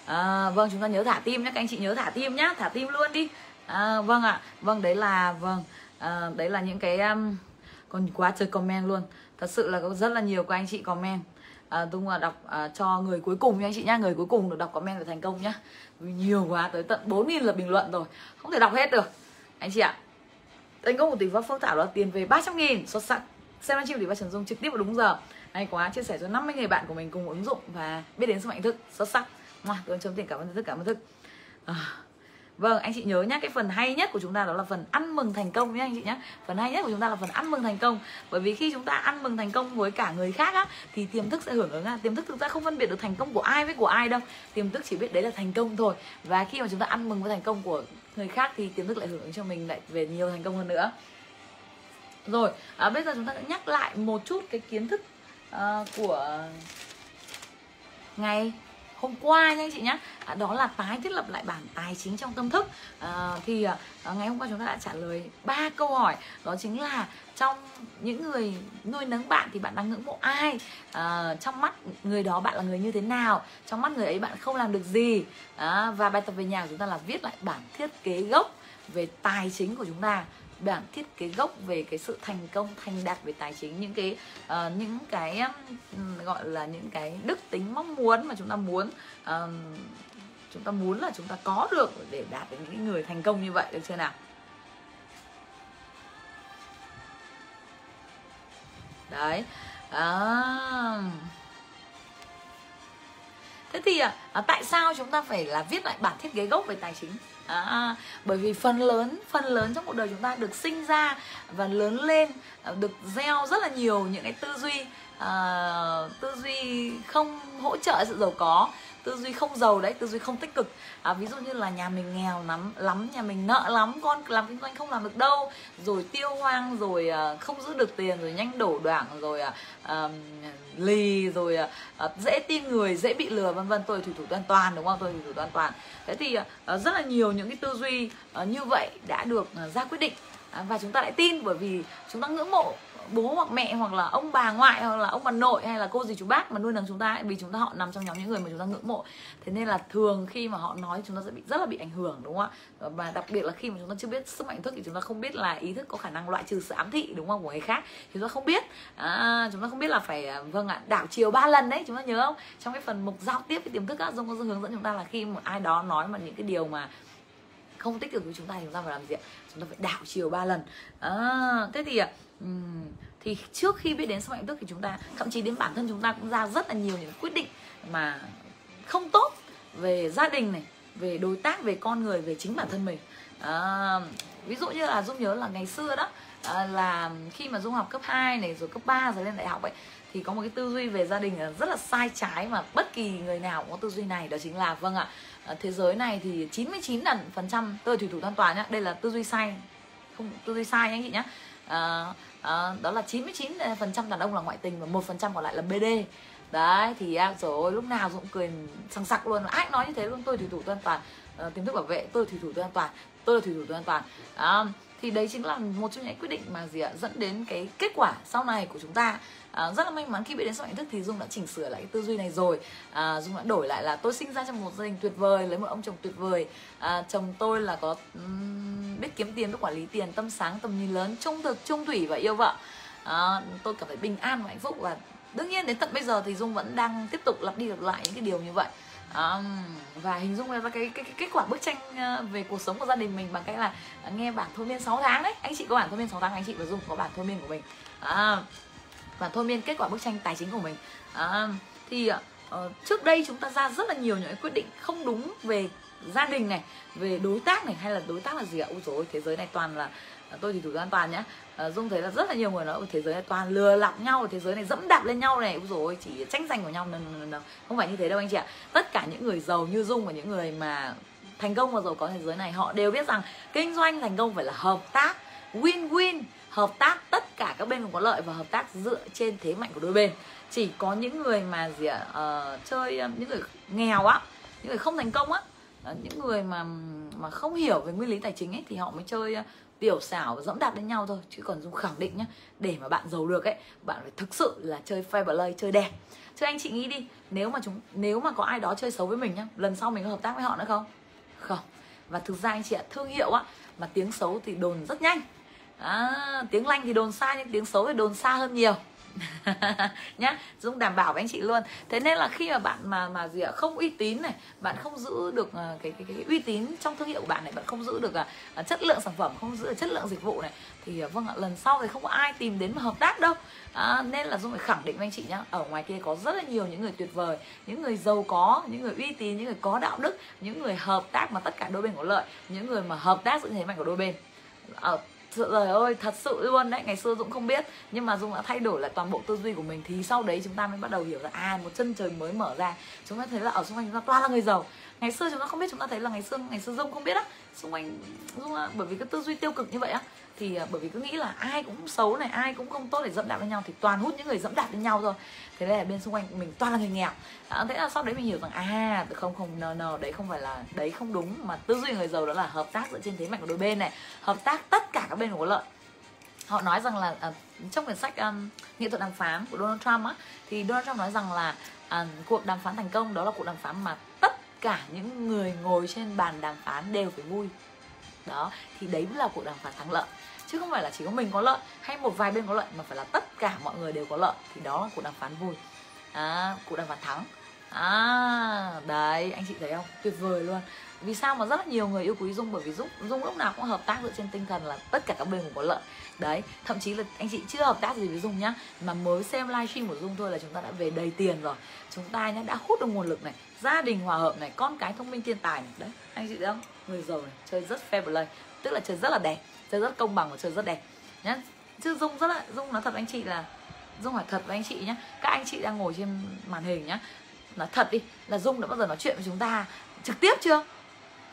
À, vâng chúng ta nhớ thả tim nhé các anh chị nhớ thả tim nhá thả tim luôn đi. À, vâng ạ. Vâng đấy là vâng à, đấy là những cái um, còn quá trời comment luôn. Thật sự là có rất là nhiều các anh chị comment à, Dung là đọc à, cho người cuối cùng nha anh chị nhá người cuối cùng được đọc comment để thành công nhá. Nhiều quá tới tận 4.000 lượt bình luận rồi không thể đọc hết được. Anh chị ạ thành công của tỷ pháp phương thảo là tiền về 300 nghìn xuất sắc. Xem livestream tỷ pháp trần dung trực tiếp vào đúng giờ. Hay quá chia sẻ cho 50 người bạn của mình cùng ứng dụng và biết đến sức mạnh thức xuất sắc. Mua, tôi chấm tiền cảm ơn thức cảm ơn thức. À, Vâng, anh chị nhớ nhá, cái phần hay nhất của chúng ta đó là phần ăn mừng thành công nhá anh chị nhá. Phần hay nhất của chúng ta là phần ăn mừng thành công. Bởi vì khi chúng ta ăn mừng thành công với cả người khác á thì tiềm thức sẽ hưởng ứng. Tiềm thức thực ra không phân biệt được thành công của ai với của ai đâu. Tiềm thức chỉ biết đấy là thành công thôi. Và khi mà chúng ta ăn mừng với thành công của người khác thì tiềm thức lại hưởng ứng cho mình lại về nhiều thành công hơn nữa. Rồi, à, bây giờ chúng ta sẽ nhắc lại một chút cái kiến thức uh, của ngày hôm qua nha anh chị nhé à, đó là tái thiết lập lại bản tài chính trong tâm thức. À, thì à, à, ngày hôm qua chúng ta đã trả lời ba câu hỏi. Đó chính là trong những người nuôi nấng bạn thì bạn đang ngưỡng mộ ai? À, trong mắt người đó bạn là người như thế nào? Trong mắt người ấy bạn không làm được gì? À, và bài tập về nhà của chúng ta là viết lại bản thiết kế gốc về tài chính của chúng ta bản thiết kế gốc về cái sự thành công thành đạt về tài chính những cái uh, những cái um, gọi là những cái đức tính mong muốn mà chúng ta muốn um, chúng ta muốn là chúng ta có được để đạt đến những người thành công như vậy được chưa nào đấy à. thế thì à, à, tại sao chúng ta phải là viết lại bản thiết kế gốc về tài chính à, bởi vì phần lớn phần lớn trong cuộc đời chúng ta được sinh ra và lớn lên à, được gieo rất là nhiều những cái tư duy à, tư duy không hỗ trợ sự giàu có tư duy không giàu đấy tư duy không tích cực. À, ví dụ như là nhà mình nghèo lắm lắm nhà mình nợ lắm con làm kinh doanh không làm được đâu rồi tiêu hoang rồi uh, không giữ được tiền rồi nhanh đổ đoạn rồi uh, lì rồi uh, dễ tin người dễ bị lừa vân vân. Tôi thủy thủ toàn toàn đúng không? Tôi thủy thủ toàn toàn. Thế thì uh, rất là nhiều những cái tư duy uh, như vậy đã được uh, ra quyết định. À, và chúng ta lại tin bởi vì chúng ta ngưỡng mộ bố hoặc mẹ hoặc là ông bà ngoại hoặc là ông bà nội hay là cô gì chú bác mà nuôi nấng chúng ta ấy, vì chúng ta họ nằm trong nhóm những người mà chúng ta ngưỡng mộ thế nên là thường khi mà họ nói chúng ta sẽ bị rất là bị ảnh hưởng đúng không ạ và đặc biệt là khi mà chúng ta chưa biết sức mạnh thức thì chúng ta không biết là ý thức có khả năng loại trừ sự ám thị đúng không của người khác chúng ta không biết à, chúng ta không biết là phải vâng ạ đảo chiều ba lần đấy chúng ta nhớ không trong cái phần mục giao tiếp với tiềm thức á dung có hướng dẫn chúng ta là khi một ai đó nói mà những cái điều mà không tích cực với chúng ta thì chúng ta phải làm gì ạ chúng ta phải đảo chiều ba lần à, thế thì Ừ. thì trước khi biết đến sức mạnh tức thì chúng ta thậm chí đến bản thân chúng ta cũng ra rất là nhiều những quyết định mà không tốt về gia đình này về đối tác về con người về chính bản thân mình. À, ví dụ như là dung nhớ là ngày xưa đó à, là khi mà dung học cấp 2 này rồi cấp 3 rồi lên đại học ấy thì có một cái tư duy về gia đình rất là sai trái mà bất kỳ người nào cũng có tư duy này. Đó chính là vâng ạ ờ, thế giới này thì 99 lần phần trăm tôi thủy thủ an toàn nhá đây là tư duy sai không tư duy sai anh chị nhá. À, à, đó là 99 phần trăm đàn ông là ngoại tình và một phần trăm còn lại là BD đấy thì à, rồi lúc nào cũng cười sằng sặc luôn. Ai nói như thế luôn tôi thủy thủ tôi an toàn. À, tiềm thức bảo vệ tôi thủy thủ tôi an toàn tôi là thủy thủ tôi an toàn. À, thì đấy chính là một trong những quyết định mà gì ạ dẫn đến cái kết quả sau này của chúng ta à, rất là may mắn khi biết đến sức mạnh thức thì dung đã chỉnh sửa lại cái tư duy này rồi. À, dung đã đổi lại là tôi sinh ra trong một gia đình tuyệt vời lấy một ông chồng tuyệt vời. À, chồng tôi là có um, biết kiếm tiền biết quản lý tiền tâm sáng tầm nhìn lớn trung thực trung thủy và yêu vợ. À, tôi cảm thấy bình an và hạnh phúc và đương nhiên đến tận bây giờ thì dung vẫn đang tiếp tục lặp đi lặp lại những cái điều như vậy. À, và hình dung ra cái, cái, cái kết quả bức tranh à, về cuộc sống của gia đình mình bằng cách là nghe bản thôi miên 6 tháng đấy. Anh chị có bản thôi miên 6 tháng anh chị và dung có bản thôi miên của mình. À, và thôi miên kết quả bức tranh tài chính của mình. À, thì uh, trước đây chúng ta ra rất là nhiều những quyết định không đúng về gia đình này về đối tác này hay là đối tác là gì ạ? Ôi dồi thế giới này toàn là à, tôi thì thủ an toàn nhá. À, dung thấy là rất là nhiều người nói thế giới này toàn lừa lọc nhau thế giới này dẫm đạp lên nhau này. Ôi dồi chỉ tranh giành của nhau no, no, no, không phải như thế đâu anh chị ạ. Tất cả những người giàu như dung và những người mà thành công và giàu có thế giới này họ đều biết rằng kinh doanh thành công phải là hợp tác win-win hợp tác tất cả các bên cùng có lợi và hợp tác dựa trên thế mạnh của đôi bên. Chỉ có những người mà gì ạ uh, chơi uh, những người nghèo á những người không thành công á uh, những người mà mà không hiểu về nguyên lý tài chính ấy thì họ mới chơi uh, tiểu xảo và dẫm đạp lên nhau thôi. Chứ còn dung khẳng định nhá để mà bạn giàu được ấy bạn phải thực sự là chơi fair play chơi đẹp. Chứ anh chị nghĩ đi nếu mà chúng nếu mà có ai đó chơi xấu với mình nhá lần sau mình có hợp tác với họ nữa không? Không. Và thực ra anh chị ạ thương hiệu á mà tiếng xấu thì đồn rất nhanh à, tiếng lanh thì đồn xa nhưng tiếng xấu thì đồn xa hơn nhiều. [LAUGHS] Nhá dung đảm bảo với anh chị luôn. Thế nên là khi mà bạn mà mà gì ạ không uy tín này bạn không giữ được cái, cái, cái, cái uy tín trong thương hiệu của bạn này bạn không giữ được uh, chất lượng sản phẩm không giữ được chất lượng dịch vụ này thì uh, vâng ạ lần sau thì không có ai tìm đến mà hợp tác đâu. À, nên là dung phải khẳng định với anh chị nhá ở ngoài kia có rất là nhiều những người tuyệt vời những người giàu có những người uy tín những người có đạo đức những người hợp tác mà tất cả đôi bên có lợi những người mà hợp tác giữa thế mạnh của đôi bên. Ở trời ơi, thật sự luôn đấy, ngày xưa dũng không biết. Nhưng mà dũng đã thay đổi lại toàn bộ tư duy của mình, thì sau đấy chúng ta mới bắt đầu hiểu là à một chân trời mới mở ra. Chúng ta thấy là ở xung quanh chúng ta toàn là người giàu. Ngày xưa chúng ta không biết, chúng ta thấy là ngày xưa ngày xưa dũng không biết á. Xung quanh dũng bởi vì cái tư duy tiêu cực như vậy á thì à, bởi vì cứ nghĩ là ai cũng xấu này ai cũng không tốt để dẫm đạp lên nhau thì toàn hút những người dẫm đạp lên nhau thôi. Thế nên là bên xung quanh mình toàn là người nghèo. À, thế là sau đấy mình hiểu rằng à không không nờ nờ đấy không phải là đấy không đúng mà tư duy người giàu đó là hợp tác dựa trên thế mạnh của đôi bên này hợp tác tất cả các bên có lợi. Họ nói rằng là à, trong quyển sách um, nghệ thuật đàm phán của Donald Trump á thì Donald Trump nói rằng là à, cuộc đàm phán thành công đó là cuộc đàm phán mà tất cả những người ngồi trên bàn đàm phán đều phải vui. Đó thì đấy là cuộc đàm phán thắng lợi chứ không phải là chỉ có mình có lợi hay một vài bên có lợi mà phải là tất cả mọi người đều có lợi. Thì đó là cuộc đàm phán vui. À, cuộc đàm phán thắng. À đấy anh chị thấy không? Tuyệt vời luôn. Vì sao mà rất là nhiều người yêu quý dung? Bởi vì dung dung lúc nào cũng hợp tác dựa trên tinh thần là tất cả các bên cùng có lợi. Đấy thậm chí là anh chị chưa hợp tác gì với dung nhá mà mới xem livestream của dung thôi là chúng ta đã về đầy tiền rồi. Chúng ta nhá đã hút được nguồn lực này gia đình hòa hợp này con cái thông minh thiên tài này. Đấy anh chị thấy không? Người giàu này chơi rất fair play. Tức là chơi rất là đẹp chơi rất công bằng và chơi rất đẹp. Nhá. Chứ dung rất là dung nói thật anh chị là dung hỏi thật với anh chị nhá. Các anh chị đang ngồi trên màn hình nhá. Nói thật đi là dung đã bao giờ nói chuyện với chúng ta trực tiếp chưa?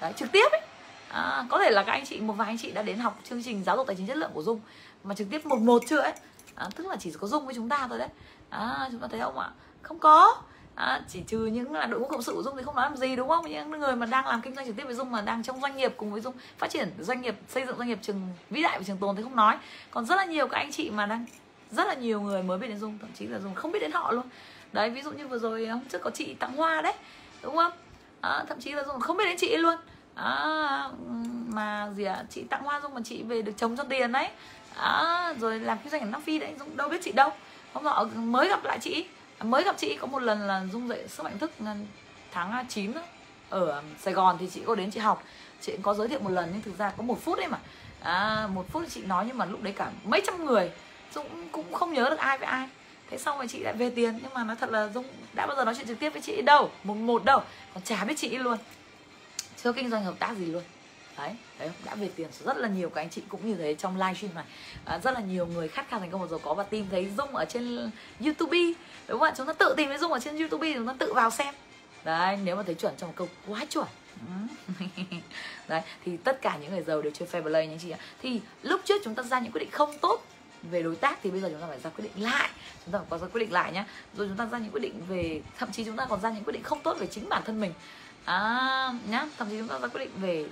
Đấy trực tiếp ấy. À, có thể là các anh chị một vài anh chị đã đến học chương trình giáo dục tài chính chất lượng của dung mà trực tiếp một một chưa ấy. À, tức là chỉ có dung với chúng ta thôi đấy. À, chúng ta thấy không ạ? Không có à, chỉ trừ những là đội ngũ cộng sự của dung thì không nói làm gì đúng không? Những người mà đang làm kinh doanh trực tiếp với dung mà đang trong doanh nghiệp cùng với dung phát triển doanh nghiệp xây dựng doanh nghiệp trường vĩ đại và trường tồn thì không nói. Còn rất là nhiều các anh chị mà đang rất là nhiều người mới biết đến dung thậm chí là dung không biết đến họ luôn. Đấy ví dụ như vừa rồi à, hôm trước có chị tặng hoa đấy đúng không? À, thậm chí là dung không biết đến chị luôn. À, mà gì ạ? À? chị tặng hoa dung mà chị về được chồng cho tiền đấy. À, rồi làm kinh doanh ở nam phi đấy dung đâu biết chị đâu. Hôm nọ mới gặp lại chị mới gặp chị có một lần là dung dậy sức mạnh thức tháng à, 9 đó. ở à, sài gòn thì chị có đến chị học chị có giới thiệu một lần nhưng thực ra có một phút đấy mà. À, một phút chị nói nhưng mà lúc đấy cả mấy trăm người dung cũng không nhớ được ai với ai. Thế xong rồi chị lại về tiền nhưng mà nói thật là dung đã bao giờ nói chuyện trực tiếp với chị đâu một một đâu. Còn chả biết chị luôn. Chưa kinh doanh hợp tác gì luôn đấy đấy đã về tiền rất là nhiều các anh chị cũng như thế trong livestream này. À, rất là nhiều người khát khao thành công và giàu có và tìm thấy dung ở trên youtube đúng không ạ? Chúng ta tự tìm thấy dung ở trên youtube chúng ta tự vào xem. Đấy nếu mà thấy chuẩn trong một câu quá chuẩn. [LAUGHS] Đấy thì tất cả những người giàu đều chơi fair play nha chị ạ. Thì lúc trước chúng ta ra những quyết định không tốt về đối tác thì bây giờ chúng ta phải ra quyết định lại. Chúng ta phải có ra quyết định lại nhá. Rồi chúng ta ra những quyết định về thậm chí chúng ta còn ra những quyết định không tốt về chính bản thân mình. À, nhá thậm chí chúng ta ra quyết định về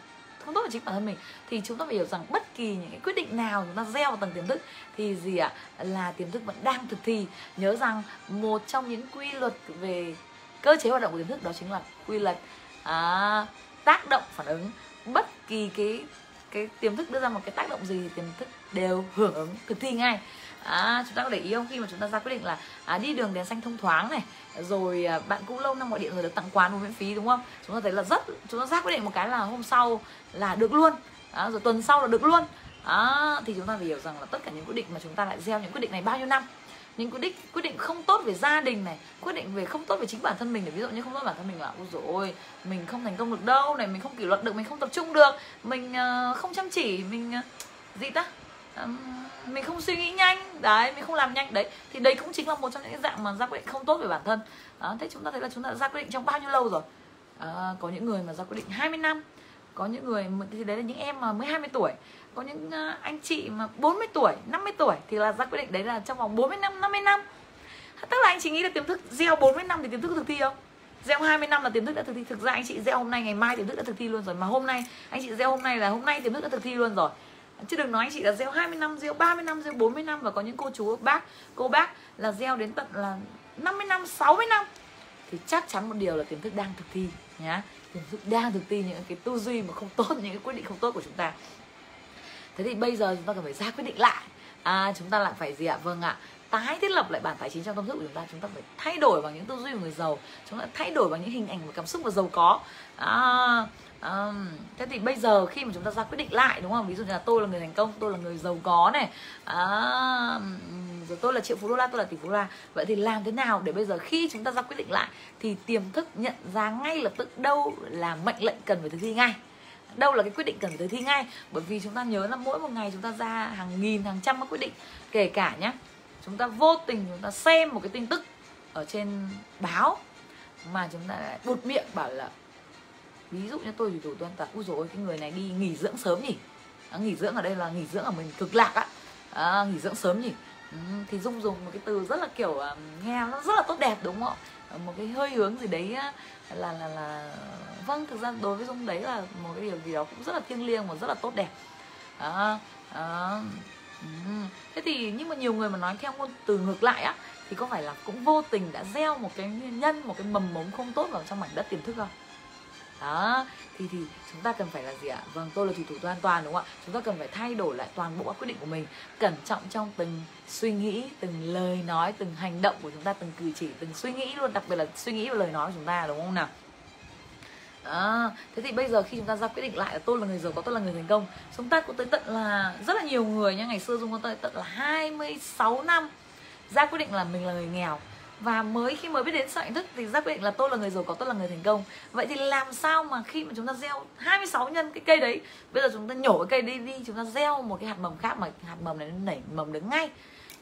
không tốt về chính bản thân mình thì chúng ta phải hiểu rằng bất kỳ những cái quyết định nào chúng ta gieo vào tầng tiềm thức thì gì ạ? Là tiềm thức vẫn đang thực thi. Nhớ rằng một trong những quy luật về cơ chế hoạt động của tiềm thức đó chính là quy luật à, tác động phản ứng. Bất kỳ cái cái tiềm thức đưa ra một cái tác động gì thì tiềm thức đều hưởng ứng thực thi ngay à, chúng ta có để ý không? Khi mà chúng ta ra quyết định là à, đi đường đèn xanh thông thoáng này rồi à, bạn cũng lâu năm gọi điện rồi được tặng quán miễn phí đúng không? Chúng ta thấy là rất chúng ta ra quyết định một cái là hôm sau là được luôn. À, rồi tuần sau là được luôn. À, thì chúng ta phải hiểu rằng là tất cả những quyết định mà chúng ta lại gieo những quyết định này bao nhiêu năm. Những quyết định quyết định không tốt về gia đình này quyết định về không tốt về chính bản thân mình để ví dụ như không tốt bản thân mình là ôi dồi ôi mình không thành công được đâu này mình không kỷ luật được mình không tập trung được mình uh, không chăm chỉ mình uh, gì ta? Um, mình không suy nghĩ nhanh. Đấy mình không làm nhanh. Đấy thì đấy cũng chính là một trong những cái dạng mà ra quyết định không tốt về bản thân. Đó, thế chúng ta thấy là chúng ta ra quyết định trong bao nhiêu lâu rồi? À, có những người mà ra quyết định 20 năm. Có những người thì đấy là những em mà mới 20 tuổi. Có những ờ, anh chị mà 40 tuổi 50 tuổi thì là ra quyết định đấy là trong vòng 40 năm 50 năm. Tức là anh chị nghĩ là tiềm thức gieo 40 năm thì tiềm thức thực thi không? Gieo 20 năm là tiềm thức đã thực thi. Thực ra anh chị gieo hôm nay ngày mai tiềm thức đã thực thi luôn rồi. Mà hôm nay anh chị gieo hôm nay là hôm nay tiềm thức đã thực thi luôn rồi chứ đừng nói anh chị là gieo 20 năm gieo 30 năm gieo 40 năm và có những cô chú bác cô bác là gieo đến tận là 50 năm 60 năm. Thì chắc chắn một điều là tiềm thức đang thực thi nhá. Tiềm thức đang thực thi những cái tư duy mà không tốt những cái quyết định không tốt của chúng ta. Thế thì bây giờ chúng ta cần phải ra quyết định lại. À, chúng ta lại phải gì ạ? Vâng ạ. Tái thiết lập lại bản tài chính trong tâm thức của chúng ta. Chúng ta phải thay đổi bằng những tư duy của người giàu. Chúng ta thay đổi bằng những hình ảnh và cảm xúc và giàu có. À, um, thế thì bây giờ khi mà chúng ta ra quyết định lại đúng không? Ví dụ như là tôi là người thành công tôi là người giàu có này. À, rồi tôi là triệu phú đô la tôi là tỷ phú đô la. Vậy thì làm thế nào để bây giờ khi chúng ta ra quyết định lại thì tiềm thức nhận ra ngay lập tức đâu là mệnh lệnh cần phải thực thi ngay? Đâu là cái quyết định cần phải thực thi ngay? Bởi vì chúng ta nhớ là mỗi một ngày chúng ta ra hàng nghìn hàng trăm các quyết định. Kể cả nhé chúng ta vô tình chúng ta xem một cái tin tức ở trên báo mà chúng ta lại buột miệng bảo là ví dụ như tôi thì thủ tuân toàn ui rồi cái người này đi nghỉ dưỡng sớm nhỉ? À, nghỉ dưỡng ở đây là nghỉ dưỡng ở mình cực lạc á. À, nghỉ dưỡng sớm nhỉ? Ừ, thì dung dùng một cái từ rất là kiểu à, nghe nó rất là tốt đẹp đúng không ạ? Một cái hơi hướng gì đấy là là là vâng thực ra đối với dung đấy là một cái điều gì đó cũng rất là thiêng liêng và rất là tốt đẹp. À, à, Ừ. thế thì nhưng mà nhiều người mà nói theo ngôn từ ngược lại á thì có phải là cũng vô tình đã gieo một cái nhân một cái mầm mống không tốt vào trong mảnh đất tiềm thức không? Đó thì thì chúng ta cần phải là gì ạ? Vâng tôi là thủy thủ an toàn đúng không ạ? Chúng ta cần phải thay đổi lại toàn bộ các quyết định của mình. Cẩn trọng trong từng suy nghĩ từng lời nói từng hành động của chúng ta từng cử chỉ từng suy nghĩ luôn đặc biệt là suy nghĩ và lời nói của chúng ta đúng không nào? À, thế thì bây giờ khi chúng ta ra quyết định lại là tôi là người giàu có tôi là người thành công. Chúng ta cũng tới tận là rất là nhiều người nha ngày xưa dung có tới tận là 26 năm ra quyết định là mình là người nghèo và mới khi mới biết đến sợi thức thì ra quyết định là tôi là người giàu có, tôi là người thành công. Vậy thì làm sao mà khi mà chúng ta gieo 26 nhân cái cây đấy, bây giờ chúng ta nhổ cái cây đi đi, chúng ta gieo một cái hạt mầm khác mà hạt mầm này nó nảy mầm đứng ngay.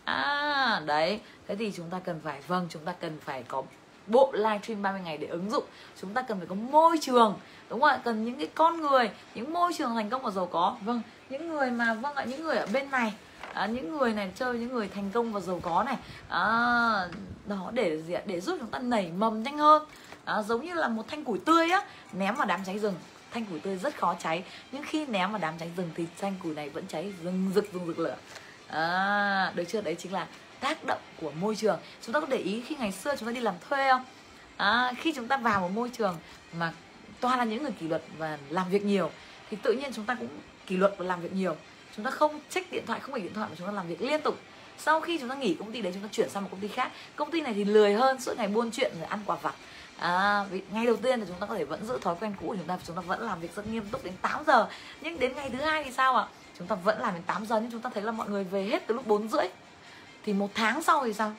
À đấy, thế thì chúng ta cần phải vâng chúng ta cần phải có bộ livestream 30 ngày để ứng dụng. Chúng ta cần phải có môi trường, đúng không ạ? Cần những cái con người, những môi trường thành công và giàu có. Vâng những người mà vâng ạ, những người ở bên này à, những người này chơi những người thành công và giàu có này à, đó để gì ạ? Để giúp chúng ta nảy mầm nhanh hơn. À, giống như là một thanh củi tươi á ném vào đám cháy rừng. Thanh củi tươi rất khó cháy. Nhưng khi ném vào đám cháy rừng thì thanh củi này vẫn cháy rừng rực rừng rực lửa. À, được chưa? Đấy chính là tác động của môi trường. Chúng ta có để ý khi ngày xưa chúng ta đi làm thuê không? À, khi chúng ta vào một môi trường mà toàn là những người kỷ luật và làm việc nhiều thì tự nhiên chúng ta cũng kỷ luật và làm việc nhiều chúng ta không check điện thoại không phải điện thoại mà chúng ta làm việc liên tục. Sau khi chúng ta nghỉ công ty đấy chúng ta chuyển sang một công ty khác. Công ty này thì lười hơn suốt ngày buôn chuyện rồi ăn quả vặt. À, vì ngày đầu tiên thì chúng ta có thể vẫn giữ thói quen cũ của chúng ta chúng ta vẫn làm việc rất nghiêm túc đến 8 giờ. Nhưng đến ngày thứ hai thì sao ạ? Chúng ta vẫn làm đến 8 giờ nhưng chúng ta thấy là mọi người về hết từ lúc 4 rưỡi. Thì một tháng sau thì sao?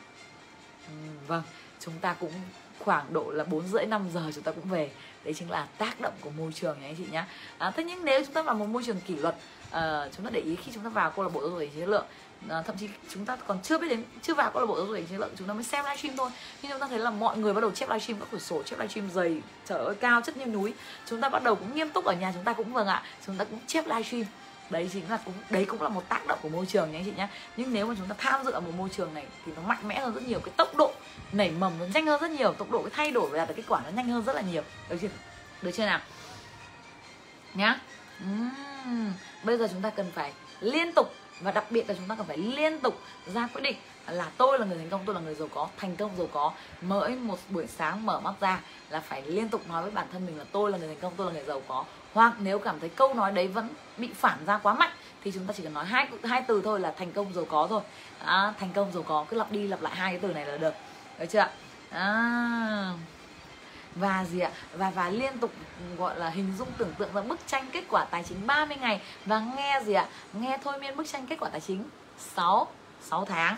Ừ, vâng chúng ta cũng khoảng độ là 4 rưỡi 5 giờ chúng ta cũng về. Đấy chính là tác động của môi trường nhé anh chị nhé à, thế nhưng nếu chúng ta vào một môi trường kỷ luật uh, chúng ta để ý khi chúng ta vào câu lạc bộ giáo dục chiến lượng uh, ờ, thậm chí chúng ta còn chưa biết đến chưa vào câu lạc bộ giáo dục chiến lượng chúng ta mới xem livestream thôi. Nhưng chúng ta thấy là mọi người bắt đầu chép livestream các quyển sổ chép livestream dày trở ơi cao chất như núi. Chúng ta bắt đầu cũng nghiêm túc ở nhà chúng ta cũng vâng ạ. Chúng ta cũng chép livestream đấy chính là cũng đấy cũng là một tác động của môi trường nhé anh chị nhé nhưng nếu mà chúng ta tham dự ở một môi trường này thì nó mạnh mẽ hơn rất nhiều cái tốc độ nảy mầm nó nhanh hơn rất nhiều tốc độ cái thay đổi và đạt được kết quả nó nhanh hơn rất là nhiều. Được chưa? Được chưa nào? Nhá. Uhm bây giờ chúng ta cần phải liên tục và đặc biệt là chúng ta cần phải liên tục ra quyết định là tôi là người thành công tôi là người giàu có thành công giàu có. Mỗi một buổi sáng mở mắt ra là phải liên tục nói với bản thân mình là tôi là người thành công tôi là người giàu có. Hoặc nếu cảm thấy câu nói đấy vẫn bị phản ra quá mạnh thì chúng ta chỉ cần nói hai hai từ thôi là thành công giàu có thôi. À, thành công giàu có cứ lặp đi lặp lại hai cái từ này là được. Được chưa à và gì ạ? Và và liên tục gọi là hình dung tưởng tượng ra bức tranh kết quả tài chính 30 ngày. Và nghe gì ạ? Nghe thôi miên bức tranh kết quả tài chính 6 6 tháng.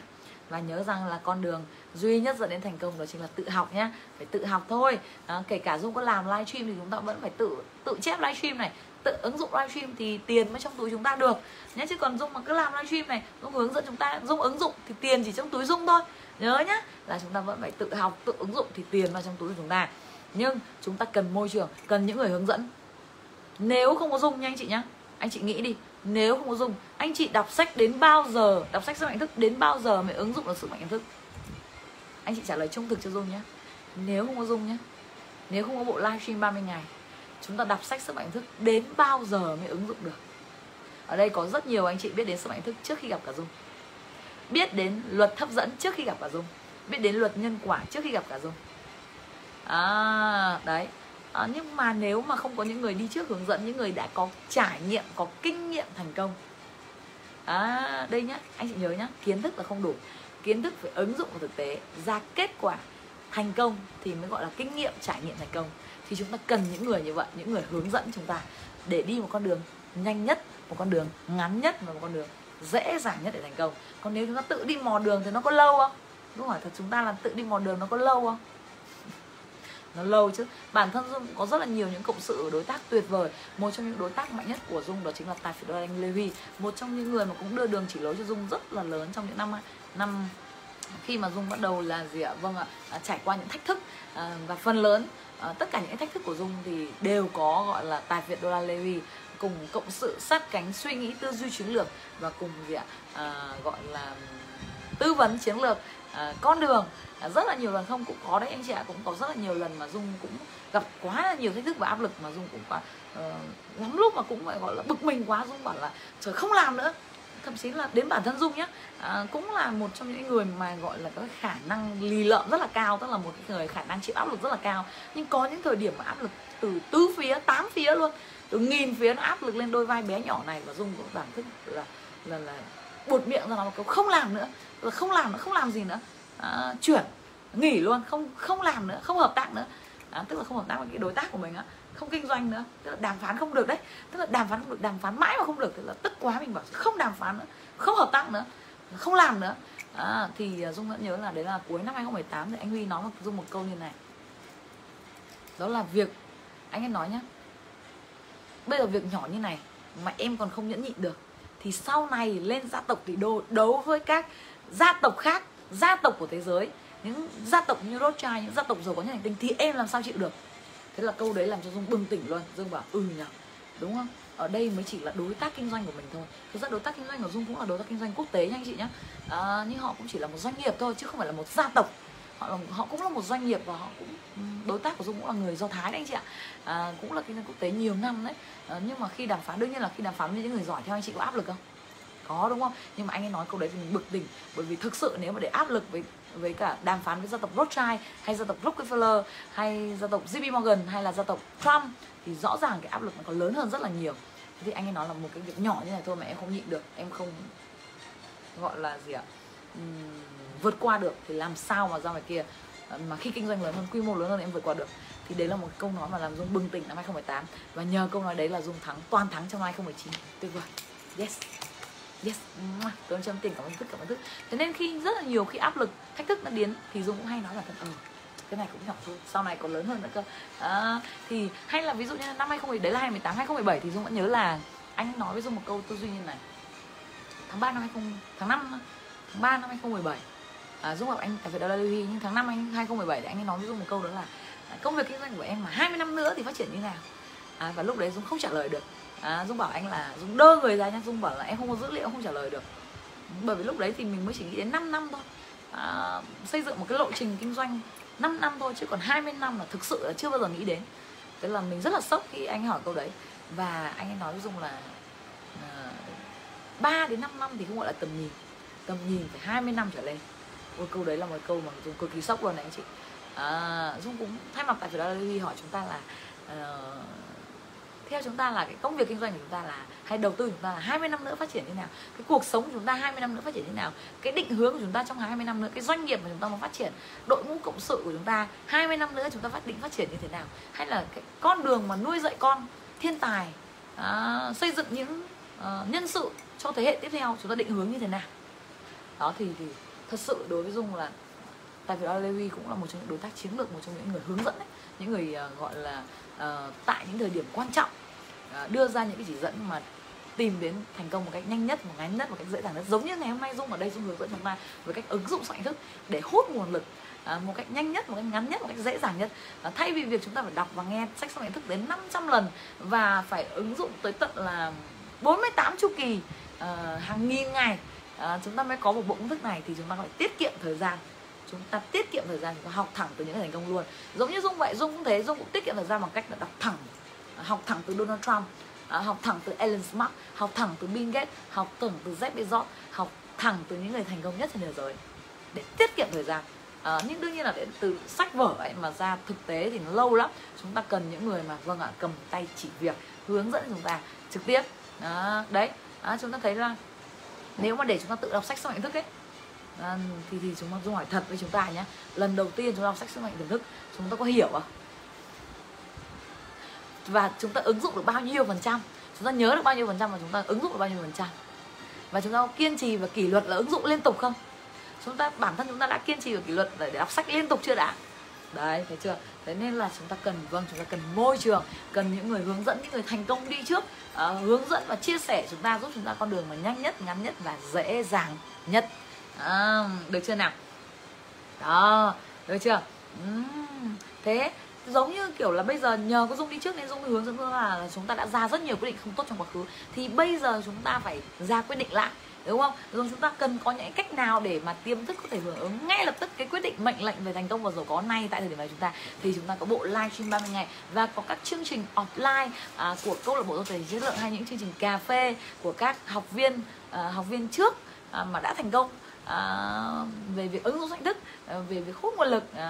Và nhớ rằng là con đường duy nhất dẫn đến thành công đó chính là tự học nhé phải tự học thôi. À, kể cả dung có làm livestream thì chúng ta vẫn phải tự tự chép livestream này. Tự ứng dụng livestream thì tiền mới trong túi chúng ta được. Nhé chứ còn dung mà cứ làm livestream này dung hướng dẫn chúng ta dung ứng dụng thì tiền chỉ trong túi dung thôi. Nhớ nhá là chúng ta vẫn phải tự học tự ứng dụng thì tiền vào trong túi của chúng ta nhưng chúng ta cần môi trường, cần những người hướng dẫn. Nếu không có dung nha anh chị nhá. Anh chị nghĩ đi, nếu không có dung anh chị đọc sách đến bao giờ, đọc sách sức mạnh thức đến bao giờ mới ứng dụng được sức mạnh nhận thức? Anh chị trả lời trung thực cho dung nhé nếu không có dung nhé nếu không có bộ livestream 30 ngày, chúng ta đọc sách sức mạnh thức đến bao giờ mới ứng dụng được? Ở đây có rất nhiều anh chị biết đến sức mạnh thức trước khi gặp cả dung biết đến luật hấp dẫn trước khi gặp cả dung biết đến luật nhân quả trước khi gặp cả dung à, đấy. À, nhưng mà nếu mà không có những người đi trước hướng dẫn những người đã có trải nghiệm có kinh nghiệm thành công. À, đây nhá anh chị nhớ nhá kiến thức là không đủ. Kiến thức phải ứng dụng vào thực tế ra kết quả thành công thì mới gọi là kinh nghiệm trải nghiệm thành công. Thì chúng ta cần những người như vậy những người hướng dẫn chúng ta để đi một con đường nhanh nhất một con đường ngắn nhất và một con đường dễ dàng nhất để thành công. Còn nếu chúng ta tự đi mò đường thì nó có lâu không? Đúng hỏi thật chúng ta là tự đi mò đường nó có lâu không? Nó lâu chứ. Bản thân dung có rất là nhiều những cộng sự đối tác tuyệt vời. Một trong những đối tác mạnh nhất của dung đó chính là tài phiệt anh Levi một trong những người mà cũng đưa đường chỉ lối cho dung rất là lớn trong những năm năm khi mà dung bắt đầu là gì ạ? Vâng ạ à, trải qua những thách thức à, và phần lớn à, tất cả những thách thức của dung thì đều có gọi là tài việt đô la huy cùng cộng sự sát cánh suy nghĩ tư duy chiến lược và cùng gì ạ? À, gọi là tư vấn chiến lược à, con đường À, rất là nhiều lần không cũng có đấy anh chị ạ cũng có rất là nhiều lần mà dung cũng gặp quá là nhiều thách thức và áp lực mà dung cũng quá uh, lắm lúc mà cũng phải gọi là bực mình quá. Dung bảo là trời không làm nữa. Thậm chí là đến bản thân dung nhé à, cũng là một trong những người mà gọi là có khả năng lì lợm rất là cao tức là một cái người khả năng chịu áp lực rất là cao. Nhưng có những thời điểm mà áp lực từ tứ phía tám phía luôn từ nghìn phía nó áp lực lên đôi vai bé nhỏ này và dung cũng bản thức là là là buột miệng ra nó câu không làm nữa là không làm nữa không làm gì nữa à, chuyển nghỉ luôn không không làm nữa không hợp tác nữa. À, tức là không hợp tác với cái đối tác của mình á không kinh doanh nữa tức là đàm phán không được đấy. Tức là đàm phán không được đàm phán mãi mà không được tức là tức quá mình bảo không đàm phán nữa không hợp tác nữa không làm nữa. À, thì à, dung vẫn nhớ là đấy là cuối năm 2018 thì anh Huy nói một dung một câu như này. Đó là việc anh ấy nói nhá bây giờ việc nhỏ như này mà em còn không nhẫn nhịn được thì sau này lên gia tộc tỷ đô đấu với các gia tộc khác gia tộc của thế giới những gia tộc như Rothschild những gia tộc giàu có nhất hành tinh thì em làm sao chịu được? Thế là câu đấy làm cho dung bừng tỉnh luôn. Dung bảo ừ nhỉ đúng không? Ở đây mới chỉ là đối tác kinh doanh của mình thôi. Thực ra đối tác kinh doanh của dung cũng là đối tác kinh doanh quốc tế nha anh chị nhé à, nhưng họ cũng chỉ là một doanh nghiệp thôi chứ không phải là một gia tộc. Họ là, họ cũng là một doanh nghiệp và họ cũng đối tác của dung cũng là người do thái đấy anh chị ạ. À, cũng là kinh doanh quốc tế nhiều năm đấy. À, nhưng mà khi đàm phán đương nhiên là khi đàm phán với những người giỏi theo anh chị có áp lực không? Có đúng không? Nhưng mà anh ấy nói câu đấy thì mình bực tỉnh. Bởi vì thực sự nếu mà để áp lực với với cả đàm phán với gia tộc Rothschild hay gia tộc Rockefeller hay gia tộc JP Morgan hay là gia tộc Trump thì rõ ràng cái áp lực nó còn lớn hơn rất là nhiều. Thì anh ấy nói là một cái việc nhỏ như này thôi mà em không nhịn được. Em không gọi là gì ạ? Uhm, vượt qua được thì làm sao mà ra ngoài kia? Mà khi kinh doanh lớn hơn quy mô lớn hơn em vượt qua được. Thì đấy là một câu nói mà làm Dung bừng tỉnh năm 2018 và nhờ câu nói đấy là Dung thắng toàn thắng trong năm 2019 tuyệt vời. Yes yes. Tôi châm tình cảm ơn thức cảm ơn thức. Thế nên khi rất là nhiều khi áp lực thách thức nó đến thì dung cũng hay nói là thật ừ cái này cũng nhỏ thôi sau này còn lớn hơn nữa cơ. À, thì hay là ví dụ như là năm 2010 đấy là 2018 2017 thì dung vẫn nhớ là anh nói với dung một câu tư duy như này. Tháng 3 năm 20 tháng 5 tháng 3 năm 2017 à, dung gặp anh tại Việt Nam nhưng tháng 5 anh 2017 thì anh ấy nói với dung một câu đó là công việc kinh doanh của em mà 20 năm nữa thì phát triển như nào? À, và lúc đấy dung không trả lời được à, dung bảo anh là dung đơ người ra nhá. Dung bảo là em không có dữ liệu không trả lời được. Bởi vì lúc đấy thì mình mới chỉ nghĩ đến 5 năm thôi. À, xây dựng một cái lộ trình kinh doanh 5 năm thôi chứ còn 20 năm là thực sự là chưa bao giờ nghĩ đến. Thế là mình rất là sốc khi anh hỏi câu đấy. Và anh ấy nói với dung là à, 3 đến 5 năm thì không gọi là tầm nhìn. Tầm nhìn phải 20 năm trở lên. Ôi, câu đấy là một câu mà dung cực kỳ sốc luôn đấy anh chị. À, dung cũng thay mặt tại vì đó hỏi chúng ta là uh, theo chúng ta là cái công việc kinh doanh của chúng ta là hay đầu tư của chúng ta là 20 năm nữa phát triển như nào cái cuộc sống của chúng ta 20 năm nữa phát triển như nào cái định hướng của chúng ta trong 20 năm nữa cái doanh nghiệp mà chúng ta muốn phát triển đội ngũ cộng sự của chúng ta 20 năm nữa chúng ta phát định phát triển như thế nào hay là cái con đường mà nuôi dạy con thiên tài à, xây dựng những à, nhân sự cho thế hệ tiếp theo chúng ta định hướng như thế nào. Đó thì thì thật sự đối với dung là tại vì Levi cũng là một trong những đối tác chiến lược một trong những người hướng dẫn ấy, những người uh, gọi là uh, tại những thời điểm quan trọng uh, đưa ra những cái chỉ dẫn mà tìm đến thành công một cách nhanh nhất một ngắn nhất một cách dễ dàng nhất. Giống như ngày hôm nay dung ở đây dung hướng dẫn chúng ta với cách ứng dụng soạn thức để hút nguồn lực à, một cách nhanh nhất một cách ngắn nhất một cách dễ dàng nhất. À, thay vì việc chúng ta phải đọc và nghe sách soạn thức đến 500 lần và phải ứng dụng tới tận là 48 chu kỳ à, hàng nghìn ngày à, chúng ta mới có một bộ công thức này thì chúng ta phải tiết kiệm thời gian chúng ta tiết kiệm thời gian chúng ta học thẳng từ những người thành công luôn. Giống như dung vậy dung cũng thế dung cũng tiết kiệm thời gian bằng cách là đọc thẳng học thẳng từ Donald Trump à, học thẳng từ Elon Musk học thẳng từ Bill Gates học thẳng từ Jeff Bezos học thẳng từ những người thành công nhất trên thế giới để tiết kiệm thời gian. À, nhưng đương nhiên là để từ sách vở ấy mà ra thực tế thì nó lâu lắm. Chúng ta cần những người mà vâng ạ cầm tay chỉ việc hướng dẫn chúng ta trực tiếp. À, đấy. À, chúng ta thấy là nếu mà để chúng ta tự đọc sách sau nhận thức ấy à, thì thì chúng ta dung hỏi thật với chúng ta nhé lần đầu tiên chúng ta đọc sách sức mạnh tiềm thức chúng ta có hiểu không và chúng ta ứng dụng được bao nhiêu phần trăm chúng ta nhớ được bao nhiêu phần trăm và chúng ta ứng dụng được bao nhiêu phần trăm và chúng ta có kiên trì và kỷ luật là ứng dụng liên tục không chúng ta bản thân chúng ta đã kiên trì và kỷ luật để đọc sách liên tục chưa đã đấy thấy chưa thế nên là chúng ta cần vâng chúng ta cần môi trường cần những người hướng dẫn những người thành công đi trước uh, hướng dẫn và chia sẻ chúng ta giúp chúng ta con đường mà nhanh nhất ngắn nhất và dễ dàng nhất à, được chưa nào? Đó được chưa? Uhm, thế giống như kiểu là bây giờ nhờ có dung đi trước nên dung hướng dẫn là, là chúng ta đã ra rất nhiều quyết định không tốt trong quá khứ. Thì bây giờ chúng ta phải ra quyết định lại đúng không? Rồi chúng ta cần có những cách nào để mà tiềm thức có thể hưởng ứng ngay lập tức cái quyết định mệnh lệnh về thành công và giàu có này tại thời điểm này chúng ta? Thì chúng ta có bộ live stream 30 ngày và có các chương trình offline à, của câu lạc bộ tài chính chất lượng hay những chương trình cà phê của các học viên à, học viên trước à, mà đã thành công à, về việc ứng dụng sách thức à, về việc hút nguồn lực. À,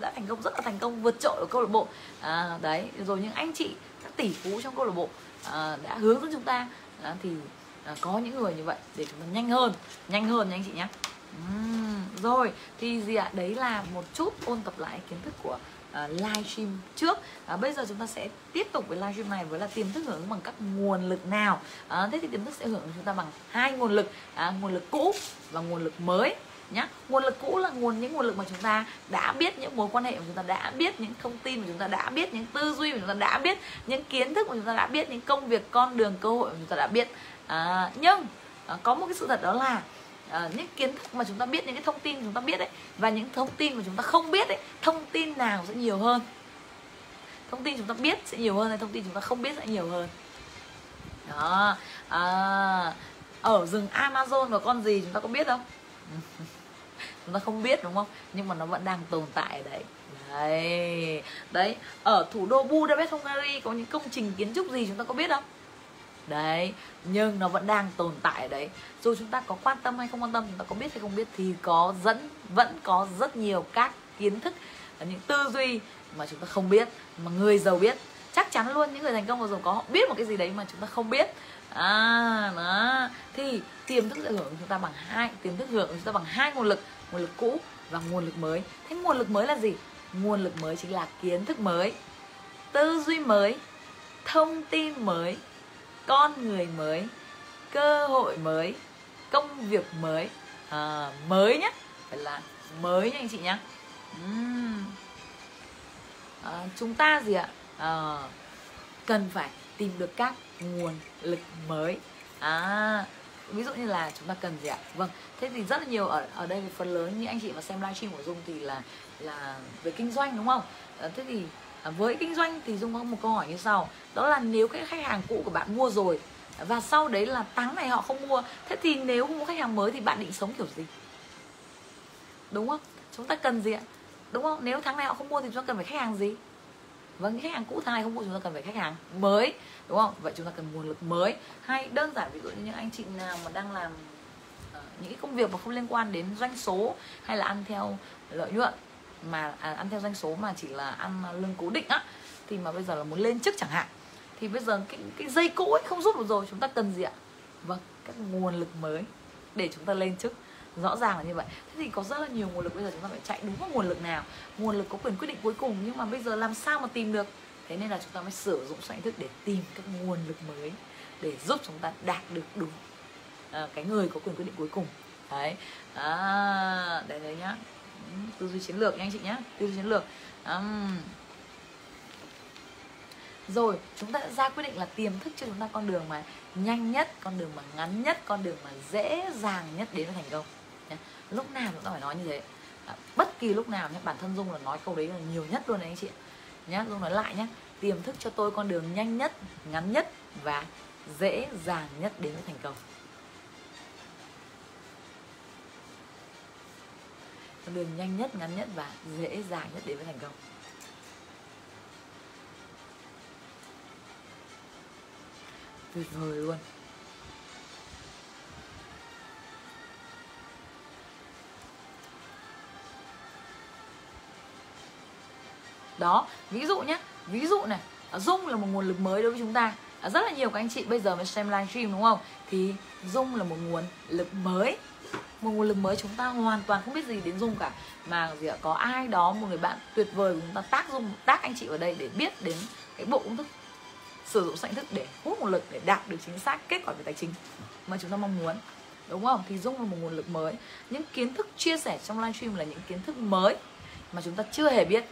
đã thành công rất là thành công vượt trội ở câu lạc bộ. À, đấy rồi những anh chị các tỷ phú trong câu lạc bộ à, đã hướng dẫn chúng ta à, thì à, có những người như vậy để chúng ta nhanh hơn nhanh hơn nha anh chị nhé uhm, rồi thì gì ạ? Đấy là một chút ôn tập lại kiến thức của Ờ, uh, livestream trước. À, bây giờ chúng ta sẽ tiếp tục với livestream này với là tiềm thức hưởng bằng các nguồn lực nào. À, thế thì tiềm thức sẽ hưởng chúng ta bằng hai nguồn lực. À, nguồn lực cũ và nguồn lực mới nhá. Nguồn lực cũ là nguồn những nguồn lực mà chúng ta đã biết những mối quan hệ mà chúng ta đã biết những thông tin mà chúng ta đã biết những tư duy mà chúng ta đã biết những kiến thức mà chúng ta đã biết những công việc con đường cơ hội mà chúng ta đã biết. À, nhưng à, có một cái sự thật đó là uh, những kiến thức mà chúng ta biết những cái thông tin chúng ta biết đấy và những thông tin mà chúng ta không biết đấy thông tin nào sẽ nhiều hơn? Thông tin chúng ta biết sẽ nhiều hơn hay thông tin chúng ta không biết sẽ nhiều hơn? Đó à, ở rừng Amazon có con gì chúng ta có biết không? [LAUGHS] Chúng ta không biết đúng không? Nhưng mà nó vẫn đang tồn tại đấy. Đấy đấy ở thủ đô Budapest Hungary có những công trình kiến trúc gì chúng ta có biết không? Đấy, nhưng nó vẫn đang tồn tại đấy. Dù chúng ta có quan tâm hay không quan tâm, chúng ta có biết hay không biết thì có dẫn, vẫn có rất nhiều các kiến thức, những tư duy mà chúng ta không biết, mà người giàu biết. Chắc chắn luôn, những người thành công và giàu có họ biết một cái gì đấy mà chúng ta không biết. À đó. Thì tiềm thức sẽ hưởng chúng ta bằng hai, tiềm thức hưởng chúng ta bằng hai nguồn lực nguồn lực cũ và nguồn lực mới. Thế nguồn lực mới là gì? Nguồn lực mới chính là kiến thức mới, tư duy mới, thông tin mới con người mới cơ hội mới công việc mới. À, mới nhé phải là mới nha anh chị nhé uhm. à, chúng ta gì ạ? À, cần phải tìm được các nguồn lực mới. À ví dụ như là chúng ta cần gì ạ? Vâng thế thì rất là nhiều ở ở đây phần lớn như anh chị mà xem livestream của dung thì là là về kinh doanh đúng không? À, thế thì À, với kinh doanh thì dung có một câu hỏi như sau. Đó là nếu cái khách hàng cũ của bạn mua rồi, và sau đấy là tháng này họ không mua, thế thì nếu không có khách hàng mới thì bạn định sống kiểu gì? Đúng không? Chúng ta cần gì ạ? Đúng không? Nếu tháng này họ không mua thì chúng ta cần phải khách hàng gì? Vâng khách hàng cũ tháng này không mua chúng ta cần phải khách hàng mới, đúng không? Vậy chúng ta cần nguồn lực mới. Hay đơn giản ví dụ như những anh chị nào mà đang làm ờ, những cái công việc mà không liên quan đến doanh số hay là ăn theo lợi nhuận mà à, ăn theo doanh số mà chỉ là ăn à, lương cố định á thì mà bây giờ là muốn lên chức chẳng hạn thì bây giờ cái, cái dây cũ ấy không rút được rồi chúng ta cần gì ạ? Vâng các nguồn lực mới để chúng ta lên chức rõ ràng là như vậy. Thế thì có rất là nhiều nguồn lực bây giờ chúng ta phải chạy đúng vào nguồn lực nào? Nguồn lực có quyền quyết định cuối cùng nhưng mà bây giờ làm sao mà tìm được? Thế nên là chúng ta mới sử dụng soạn thức để tìm các nguồn lực mới để giúp chúng ta đạt được đúng à, cái người có quyền quyết định cuối cùng. Đấy. À, đấy đấy nhá tư duy chiến lược nha anh chị nhé tư duy chiến lược. Um, rồi chúng ta ra quyết định là tiềm thức cho chúng ta con đường mà nhanh nhất con đường mà ngắn nhất con đường mà dễ dàng nhất đến với thành công. Lúc nào chúng ta phải nói như thế. À, bất kỳ lúc nào nhé bản thân dung là nói câu đấy là nhiều nhất luôn đấy anh chị nhé dung nói lại nhé tiềm thức cho tôi con đường nhanh nhất ngắn nhất và dễ dàng nhất đến với thành công. Con đường nhanh nhất, ngắn nhất và dễ dàng nhất đến với thành công. Tuyệt vời luôn. Đó, ví dụ nhé ví dụ này dung là một nguồn lực mới đối với chúng ta. Ờ, rất là nhiều các anh chị bây giờ mới xem livestream đúng không? Thì dung là một nguồn lực mới. Một nguồn lực mới chúng ta hoàn toàn không biết gì đến dung cả. Mà gì ạ, có ai đó, một người bạn tuyệt vời của chúng ta tác dung, tác anh chị vào đây để biết đến cái bộ công thức sử dụng sẵn thức để hút nguồn lực, để đạt được chính xác kết quả về tài chính mà chúng ta mong muốn. Đúng không? Thì dung là một nguồn lực mới. Những kiến thức chia sẻ trong livestream là những kiến thức mới mà chúng ta chưa hề biết.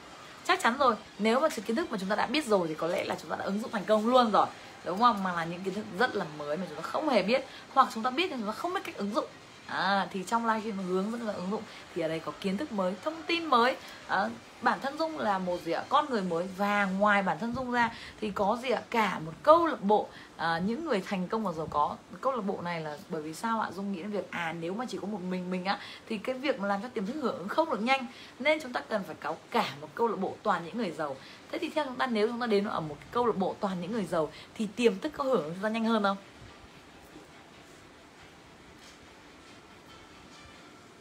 Chắc chắn rồi, nếu mà sự kiến thức mà chúng ta đã biết rồi thì có lẽ là chúng ta đã ứng dụng thành công luôn rồi đúng không? Mà là những kiến thức rất là mới mà chúng ta không hề biết hoặc chúng ta biết nhưng chúng ta không biết cách ứng dụng. À, thì trong livestream hướng dẫn và ứng dụng thì ở đây có kiến thức mới thông tin mới. À, bản thân dung là một gì ạ? Con người mới. Và ngoài bản thân dung ra thì có gì ạ? Cả một câu lạc bộ à, những người thành công và giàu có. Câu lạc bộ này là bởi vì sao ạ? Dung nghĩ đến việc à nếu mà chỉ có một mình mình á thì cái việc mà làm cho tiềm thức hưởng ứng không được nhanh. Nên chúng ta cần phải có cả một câu lạc bộ toàn những người giàu. Thế thì theo chúng ta nếu chúng ta đến ở một câu lạc bộ toàn những người giàu thì tiềm thức có hưởng ra nhanh hơn không?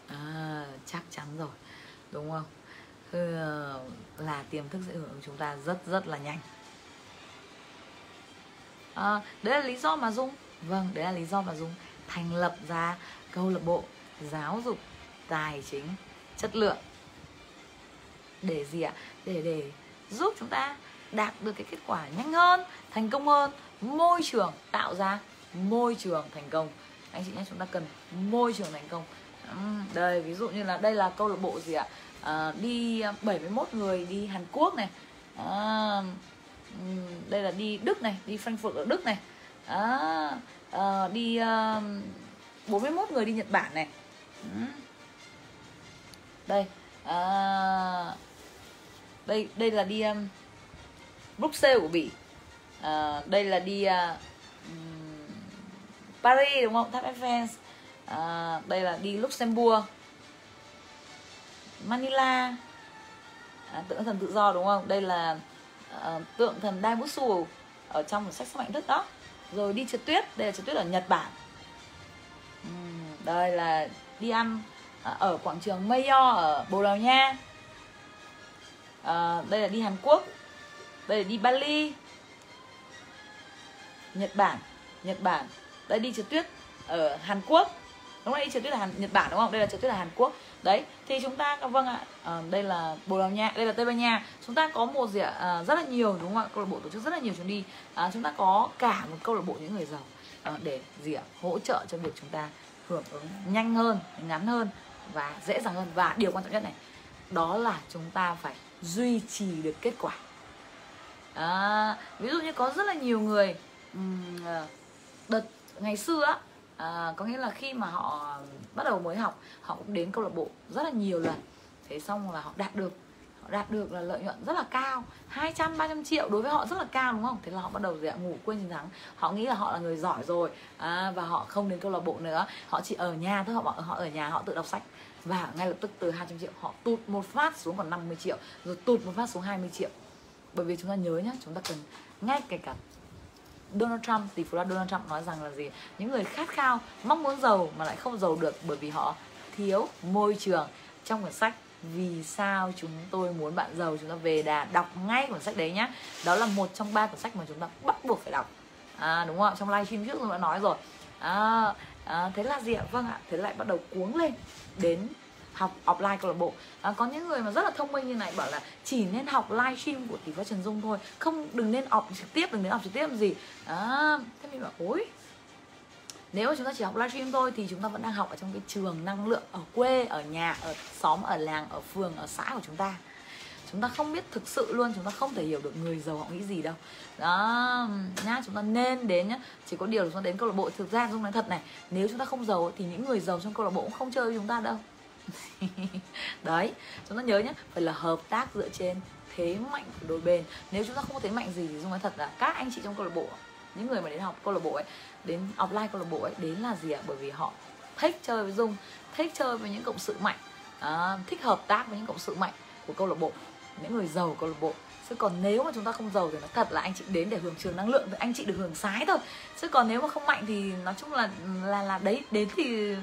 À, chắc chắn rồi. Đúng không? Ờ, là tiềm thức sẽ hưởng ứng chúng ta rất rất là nhanh. À, đấy là lý do mà dung vâng đấy là lý do mà dung thành lập ra câu lạc bộ giáo dục tài chính chất lượng. Để gì ạ? Để để giúp chúng ta đạt được cái kết quả nhanh hơn thành công hơn môi trường tạo ra môi trường thành công. Anh chị nhé chúng ta cần môi trường thành công. Đây ví dụ như là đây là câu lạc bộ gì ạ? À, đi ờ, 71 người đi Hàn Quốc này. À, đây là đi Đức này đi Frankfurt ở Đức này. À, à, đi à, 41 người đi Nhật Bản này. Đây à, đây đây là đi um, Bruxelles của Bỉ. À, đây là đi uh, Paris đúng không? Tháp Eiffel. À, đây là đi Luxembourg. Manila. À, tượng thần tự do đúng không? Đây là à, tượng thần Daibutsu ở trong một sách sức mạnh đức đó. Rồi đi trượt tuyết đây là trượt tuyết ở Nhật Bản. Uhm, đây là đi ăn à, ở quảng trường Mayo ở Bồ Đào Nha. À, đây là đi Hàn Quốc. Đây là đi Bali. Nhật Bản Nhật Bản. Đây đi trượt tuyết ở Hàn Quốc đúng rồi. đây trượt tuyết là Hàn, Nhật Bản đúng không? Đây là trượt tuyết là Hàn Quốc. Đấy thì chúng ta vâng ạ. À, đây là Bồ Đào Nha đây là Tây Ban Nha. Chúng ta có một gì ạ? À, rất là nhiều đúng không ạ? Câu lạc bộ tổ chức rất là nhiều chuyến đi. À, chúng ta có cả một câu lạc bộ những người giàu à, để gì ạ? Hỗ trợ cho việc chúng ta hưởng ứng nhanh hơn ngắn hơn và dễ dàng hơn. Và điều quan trọng nhất này đó là chúng ta phải duy trì được kết quả. À, ví dụ như có rất là nhiều người um, đợt ngày xưa á à, có nghĩa là khi mà họ bắt đầu mới học họ cũng đến câu lạc bộ rất là nhiều lần. Thế xong là họ đạt được. Họ đạt được là lợi nhuận rất là cao. 200 300 triệu đối với họ rất là cao đúng không? Thế là họ bắt đầu gì ạ? Ngủ quên chiến thắng. Họ nghĩ là họ là người giỏi rồi. À, và họ không đến câu lạc bộ nữa. Họ chỉ ở nhà thôi họ họ ở nhà họ tự đọc sách. Và ngay lập tức từ 200 triệu họ tụt một phát xuống còn 50 triệu rồi tụt một phát xuống 20 triệu. Bởi vì chúng ta nhớ nhé chúng ta cần ngay kể cả Donald Trump tỷ phú là Donald Trump nói rằng là gì? Những người khát khao mong muốn giàu mà lại không giàu được bởi vì họ thiếu môi trường. Trong quyển sách vì sao chúng tôi muốn bạn giàu chúng ta về đà đọc ngay cuốn sách đấy nhá. Đó là một trong ba cuốn sách mà chúng ta bắt buộc phải đọc. À, đúng không ạ? Trong livestream trước tôi đã nói rồi. À, à, thế là gì ạ? Vâng ạ thế lại bắt đầu cuống lên đến học offline câu lạc bộ. À, có những người mà rất là thông minh như này bảo là chỉ nên học livestream của tỷ phú Trần Dung thôi không đừng nên học trực tiếp đừng nên học trực tiếp làm gì. À, thế mình bảo ối nếu mà chúng ta chỉ học livestream thôi thì chúng ta vẫn đang học ở trong cái trường năng lượng ở quê ở nhà ở xóm ở làng ở phường ở xã của chúng ta. Chúng ta không biết thực sự luôn chúng ta không thể hiểu được người giàu họ nghĩ gì đâu. Đó nhá chúng ta nên đến nhá. Chỉ có điều là chúng ta đến câu lạc bộ thực ra dung nói thật này nếu chúng ta không giàu thì những người giàu trong câu lạc bộ cũng không chơi với chúng ta đâu. [LAUGHS] đấy chúng ta nhớ nhé phải là hợp tác dựa trên thế mạnh của đôi bên. Nếu chúng ta không có thế mạnh gì thì dung nói thật là các anh chị trong câu lạc bộ những người mà đến học câu lạc bộ ấy đến offline câu lạc bộ ấy đến là gì ạ? Bởi vì họ thích chơi với dung thích chơi với những cộng sự mạnh. À, thích hợp tác với những cộng sự mạnh của câu lạc bộ những người giàu câu lạc bộ. Chứ còn nếu mà chúng ta không giàu thì nó thật là anh chị đến để hưởng trường năng lượng thì anh chị được hưởng sái thôi. Chứ còn nếu mà không mạnh thì nói chung là là là đấy đến thì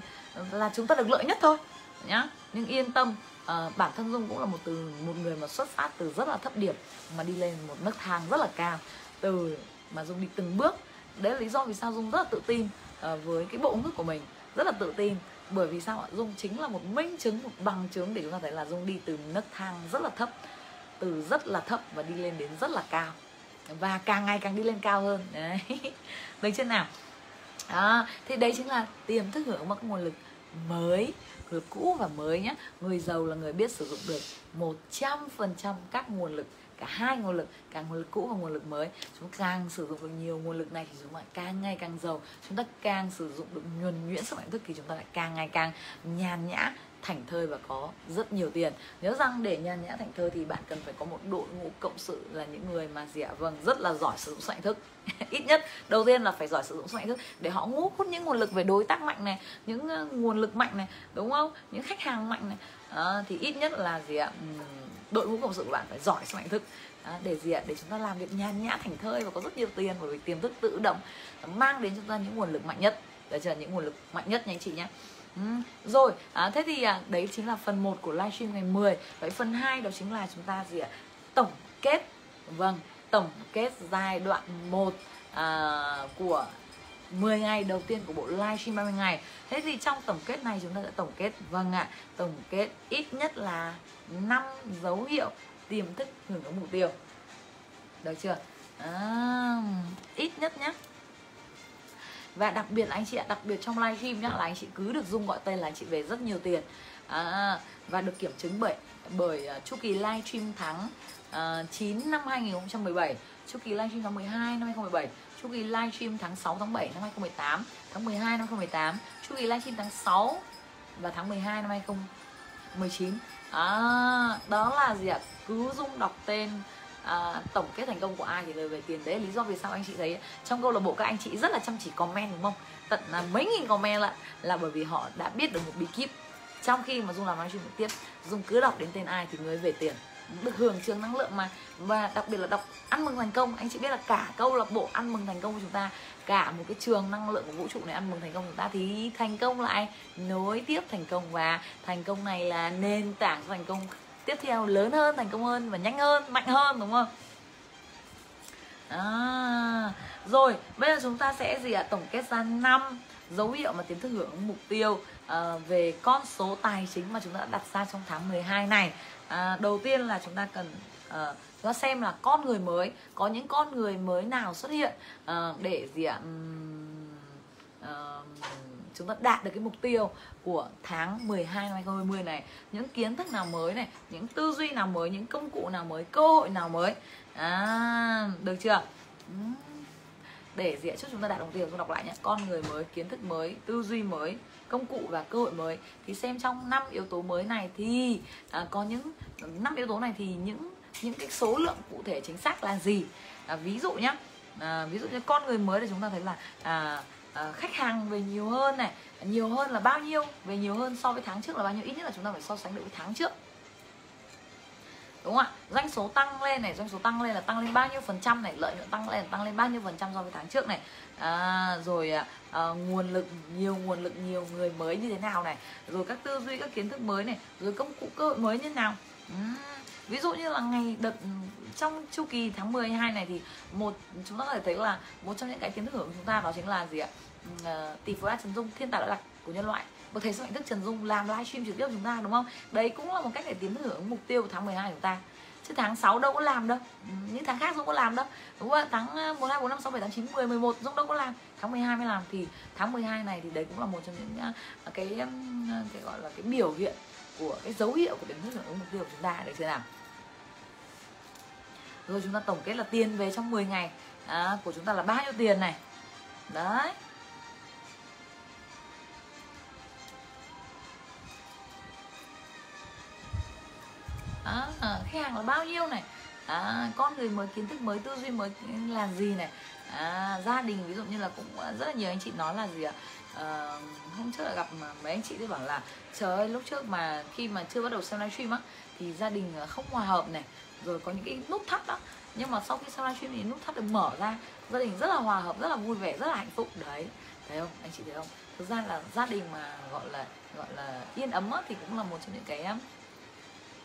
là chúng ta được lợi nhất thôi nhá. Nhưng yên tâm uh, bản thân dung cũng là một từ một người mà xuất phát từ rất là thấp điểm mà đi lên một nấc thang rất là cao. Từ mà dung đi từng bước đấy là lý do vì sao dung rất là tự tin uh, với cái bộ ngực của mình rất là tự tin. Bởi vì sao ạ? Dung chính là một minh chứng một bằng chứng để chúng ta thấy là dung đi từ nấc thang rất là thấp từ rất là thấp và đi lên đến rất là cao. Và càng ngày càng đi lên cao hơn. [LAUGHS] Đấy. Được chưa nào? À, thì đấy chính là tiềm thức hưởng một nguồn lực mới lực cũ và mới nhé người giàu là người biết sử dụng được 100% các nguồn lực, cả hai nguồn lực, cả nguồn lực cũ và nguồn lực mới. Chúng càng sử dụng được nhiều nguồn lực này thì chúng ta càng ngày càng giàu. Chúng ta càng sử dụng được nhuần nhuyễn sức mạnh thức thì chúng ta lại càng ngày càng nhàn nhã thành thơi và có rất nhiều tiền. Nhớ rằng để nhàn nhã thành thơi thì bạn cần phải có một đội ngũ cộng sự là những người mà gì ạ? Vâng rất là giỏi sử dụng soạn thức. [LAUGHS] Ít nhất đầu tiên là phải giỏi sử dụng soạn thức để họ ngũ hút những nguồn lực về đối tác mạnh này những ờ, nguồn lực mạnh này đúng không? Những khách hàng mạnh này. À, thì ít nhất là gì ạ? Đội ngũ cộng sự của bạn phải giỏi soạn thức. À, để gì ạ? Để chúng ta làm việc nhàn nhã thành thơi và có rất nhiều tiền bởi vì tiềm thức tự động mang đến cho chúng ta những nguồn lực mạnh nhất. Đấy là những nguồn lực mạnh nhất nha anh chị nhé Ừ. Rồi, à, thế thì à, đấy chính là phần 1 của livestream ngày 10 Vậy phần 2 đó chính là chúng ta gì ạ? Tổng kết Vâng, tổng kết giai đoạn 1 à, của 10 ngày đầu tiên của bộ livestream 30 ngày Thế thì trong tổng kết này chúng ta sẽ tổng kết Vâng ạ, tổng kết ít nhất là 5 dấu hiệu tiềm thức hưởng ứng mục tiêu Được chưa? À, ít nhất nhé và đặc biệt là anh chị ạ đặc biệt trong livestream nhá là anh chị cứ được dung gọi tên là anh chị về rất nhiều tiền. À, và được kiểm chứng bởi bởi uh, chu kỳ livestream tháng à, uh, 9 năm 2017 chu kỳ livestream tháng 12 năm 2017 chu kỳ livestream tháng 6 tháng 7 năm 2018 tháng 12 năm 2018 chu kỳ livestream tháng 6 và tháng 12 năm 2019 à, đó là gì ạ? Cứ dung đọc tên à, tổng kết thành công của ai thì lời về tiền đấy lý do vì sao anh chị thấy trong câu lạc bộ các anh chị rất là chăm chỉ comment đúng không? Tận là mấy nghìn comment là là bởi vì họ đã biết được một bí kíp. Trong khi mà dung làm livestream trực tiếp dung cứ đọc đến tên ai thì người về tiền. Được hưởng trường năng lượng mà. Và đặc biệt là đọc ăn mừng thành công. Anh chị biết là cả câu lạc bộ ăn mừng thành công của chúng ta cả một cái trường năng lượng của vũ trụ này ăn mừng thành công của chúng ta thì thành công lại nối tiếp thành công. Và thành công này là nền tảng thành công tiếp theo lớn hơn thành công hơn và nhanh hơn mạnh hơn đúng không? À, rồi bây giờ chúng ta sẽ gì ạ? Tổng kết ra năm dấu hiệu mà tiến thức hưởng mục tiêu à, về con số tài chính mà chúng ta đã đặt ra trong tháng 12 này. À, đầu tiên là chúng ta cần à, chúng ta xem là con người mới có những con người mới nào xuất hiện à, để gì ạ? Uhm, chúng ta đạt được cái mục tiêu của tháng 12 năm 2020 này. Những kiến thức nào mới này những tư duy nào mới những công cụ nào mới cơ hội nào mới. À, được chưa? Để dễ trước chúng ta đạt đồng tiền tôi đọc lại nhé. Con người mới kiến thức mới tư duy mới công cụ và cơ hội mới. Thì xem trong năm yếu tố mới này thì à, có những năm yếu tố này thì những những cái số lượng cụ thể chính xác là gì? À, ví dụ nhé à, ví dụ như con người mới thì chúng ta thấy là à, Ờ, khách hàng về nhiều hơn này nhiều hơn là bao nhiêu về nhiều hơn so với tháng trước là bao nhiêu? Ít nhất là chúng ta phải so sánh được với tháng trước. Đúng không ạ? Doanh số tăng lên này doanh số tăng lên là tăng lên bao nhiêu phần trăm này lợi nhuận tăng lên tăng lên bao nhiêu phần trăm so với tháng trước này. À, rồi à, ờ, nguồn lực nhiều nguồn lực nhiều người mới như thế nào này. Rồi các tư duy các kiến thức mới này. Rồi công cụ cơ hội mới như thế nào? Uhm ví dụ như là ngày đợt ừ, trong chu kỳ tháng 12 này thì một chúng ta có thể thấy là một trong những cái kiến thức hưởng của chúng ta đó chính là gì ạ? Uh, tỷ phú A Trần Dung thiên tài đã lạc của nhân loại. Một thầy sức mạnh thức Trần Dung làm livestream trực tiếp chúng ta đúng không? Đấy cũng là một cách để tiến hưởng mục tiêu của tháng 12 của chúng ta. Chứ tháng 6 đâu có làm đâu. Ừ, những tháng khác Dung có làm đâu. Đúng không tháng 1, 2, 4, 5, 6, 7, 8, 9, 10, 11 Dung đâu có làm. Tháng 12 mới làm thì tháng 12 này thì đấy cũng là một trong những ờ, cái ờ, cái gọi là cái biểu hiện của cái dấu hiệu của tiến hưởng mục tiêu của chúng ta. Được chưa nào? Rồi chúng ta tổng kết là tiền về trong 10 ngày. À, của chúng ta là bao nhiêu tiền này? Đấy. À, khách hàng là bao nhiêu này? À, con người mới kiến thức mới tư duy mới là gì này? À, gia đình ví dụ như là cũng ờ, rất là nhiều anh chị nói là gì ạ? À, hôm trước là gặp mấy anh chị thì bảo là trời ơi lúc trước mà khi mà chưa bắt đầu xem livestream á thì gia đình ờ, không hòa hợp này rồi có những cái nút thắt đó nhưng mà sau khi xem livestream thì nút thắt được mở ra gia đình rất là hòa hợp rất là vui vẻ rất là hạnh phúc. Đấy thấy không? Anh chị thấy không? Thực ra là gia đình mà gọi là gọi là yên ấm á, thì cũng là một trong những cái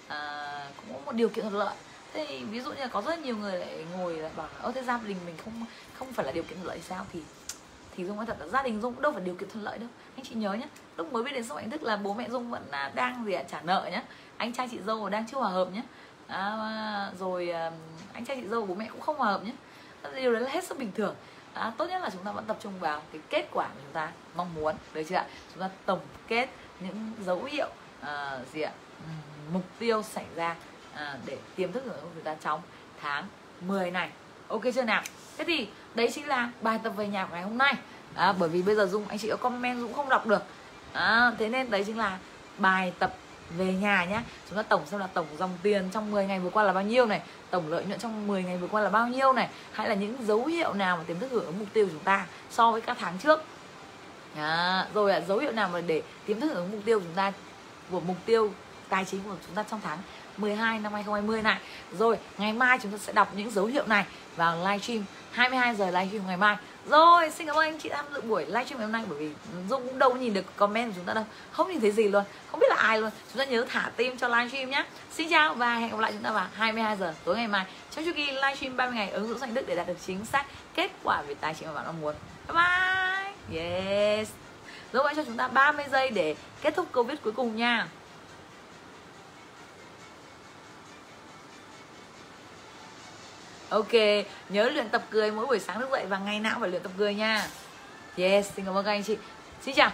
à, cũng có một điều kiện thuận lợi. Thế thì ví dụ như là có rất nhiều người lại ngồi lại bảo ơ thế gia đình mình không không phải là điều kiện thuận lợi sao? Thì thì dung nói thật là gia đình dung cũng đâu phải điều kiện thuận lợi đâu. Anh chị nhớ nhé lúc mới biết đến sống hạnh thức là bố mẹ dung vẫn à, đang gì ạ trả nợ nhé. anh trai chị dâu đang chưa hòa hợp nhé à, rồi à, anh trai chị dâu bố mẹ cũng không hòa hợp nhé điều đấy là hết sức bình thường. À, tốt nhất là chúng ta vẫn tập trung vào cái kết quả mà chúng ta mong muốn được chưa ạ? Chúng ta tổng kết những dấu hiệu uh, gì ạ? Mục tiêu xảy ra à, để tiềm thức của chúng ta trong tháng 10 này ok chưa nào? Thế thì đấy chính là bài tập về nhà của ngày hôm nay. À, bởi vì bây giờ dung anh chị có comment cũng không đọc được. À, thế nên đấy chính là bài tập về nhà nhé chúng ta tổng xem là tổng dòng tiền trong 10 ngày vừa qua là bao nhiêu này tổng lợi nhuận trong 10 ngày vừa qua là bao nhiêu này hay là những dấu hiệu nào mà tiềm thức hưởng ứng mục tiêu của chúng ta so với các tháng trước. À, rồi là dấu hiệu nào mà để tiềm thức hưởng ứng mục tiêu của chúng ta của mục tiêu tài chính của chúng ta trong tháng 12 năm 2020 này. Rồi, ngày mai chúng ta sẽ đọc những dấu hiệu này vào livestream 22 giờ livestream ngày mai. Rồi, xin cảm ơn anh chị tham dự buổi livestream ngày hôm nay, bởi vì dung cũng đâu nhìn được comment của chúng ta đâu. Không nhìn thấy gì luôn, không biết là ai luôn. Chúng ta nhớ thả tim cho livestream nhé xin chào và hẹn gặp lại chúng ta vào 22 giờ tối ngày mai. Trong chu kỳ livestream 30 ngày ứng dụng danh đức để đạt được chính xác kết quả về tài chính mà bạn mong muốn. Bye bye. Yes. Rồi, hãy cho chúng ta 30 giây để kết thúc covid cuối cùng nha. Ok, nhớ luyện tập cười mỗi buổi sáng thức dậy và ngày nào phải luyện tập cười nha. Yes, xin cảm ơn các anh chị. Xin chào.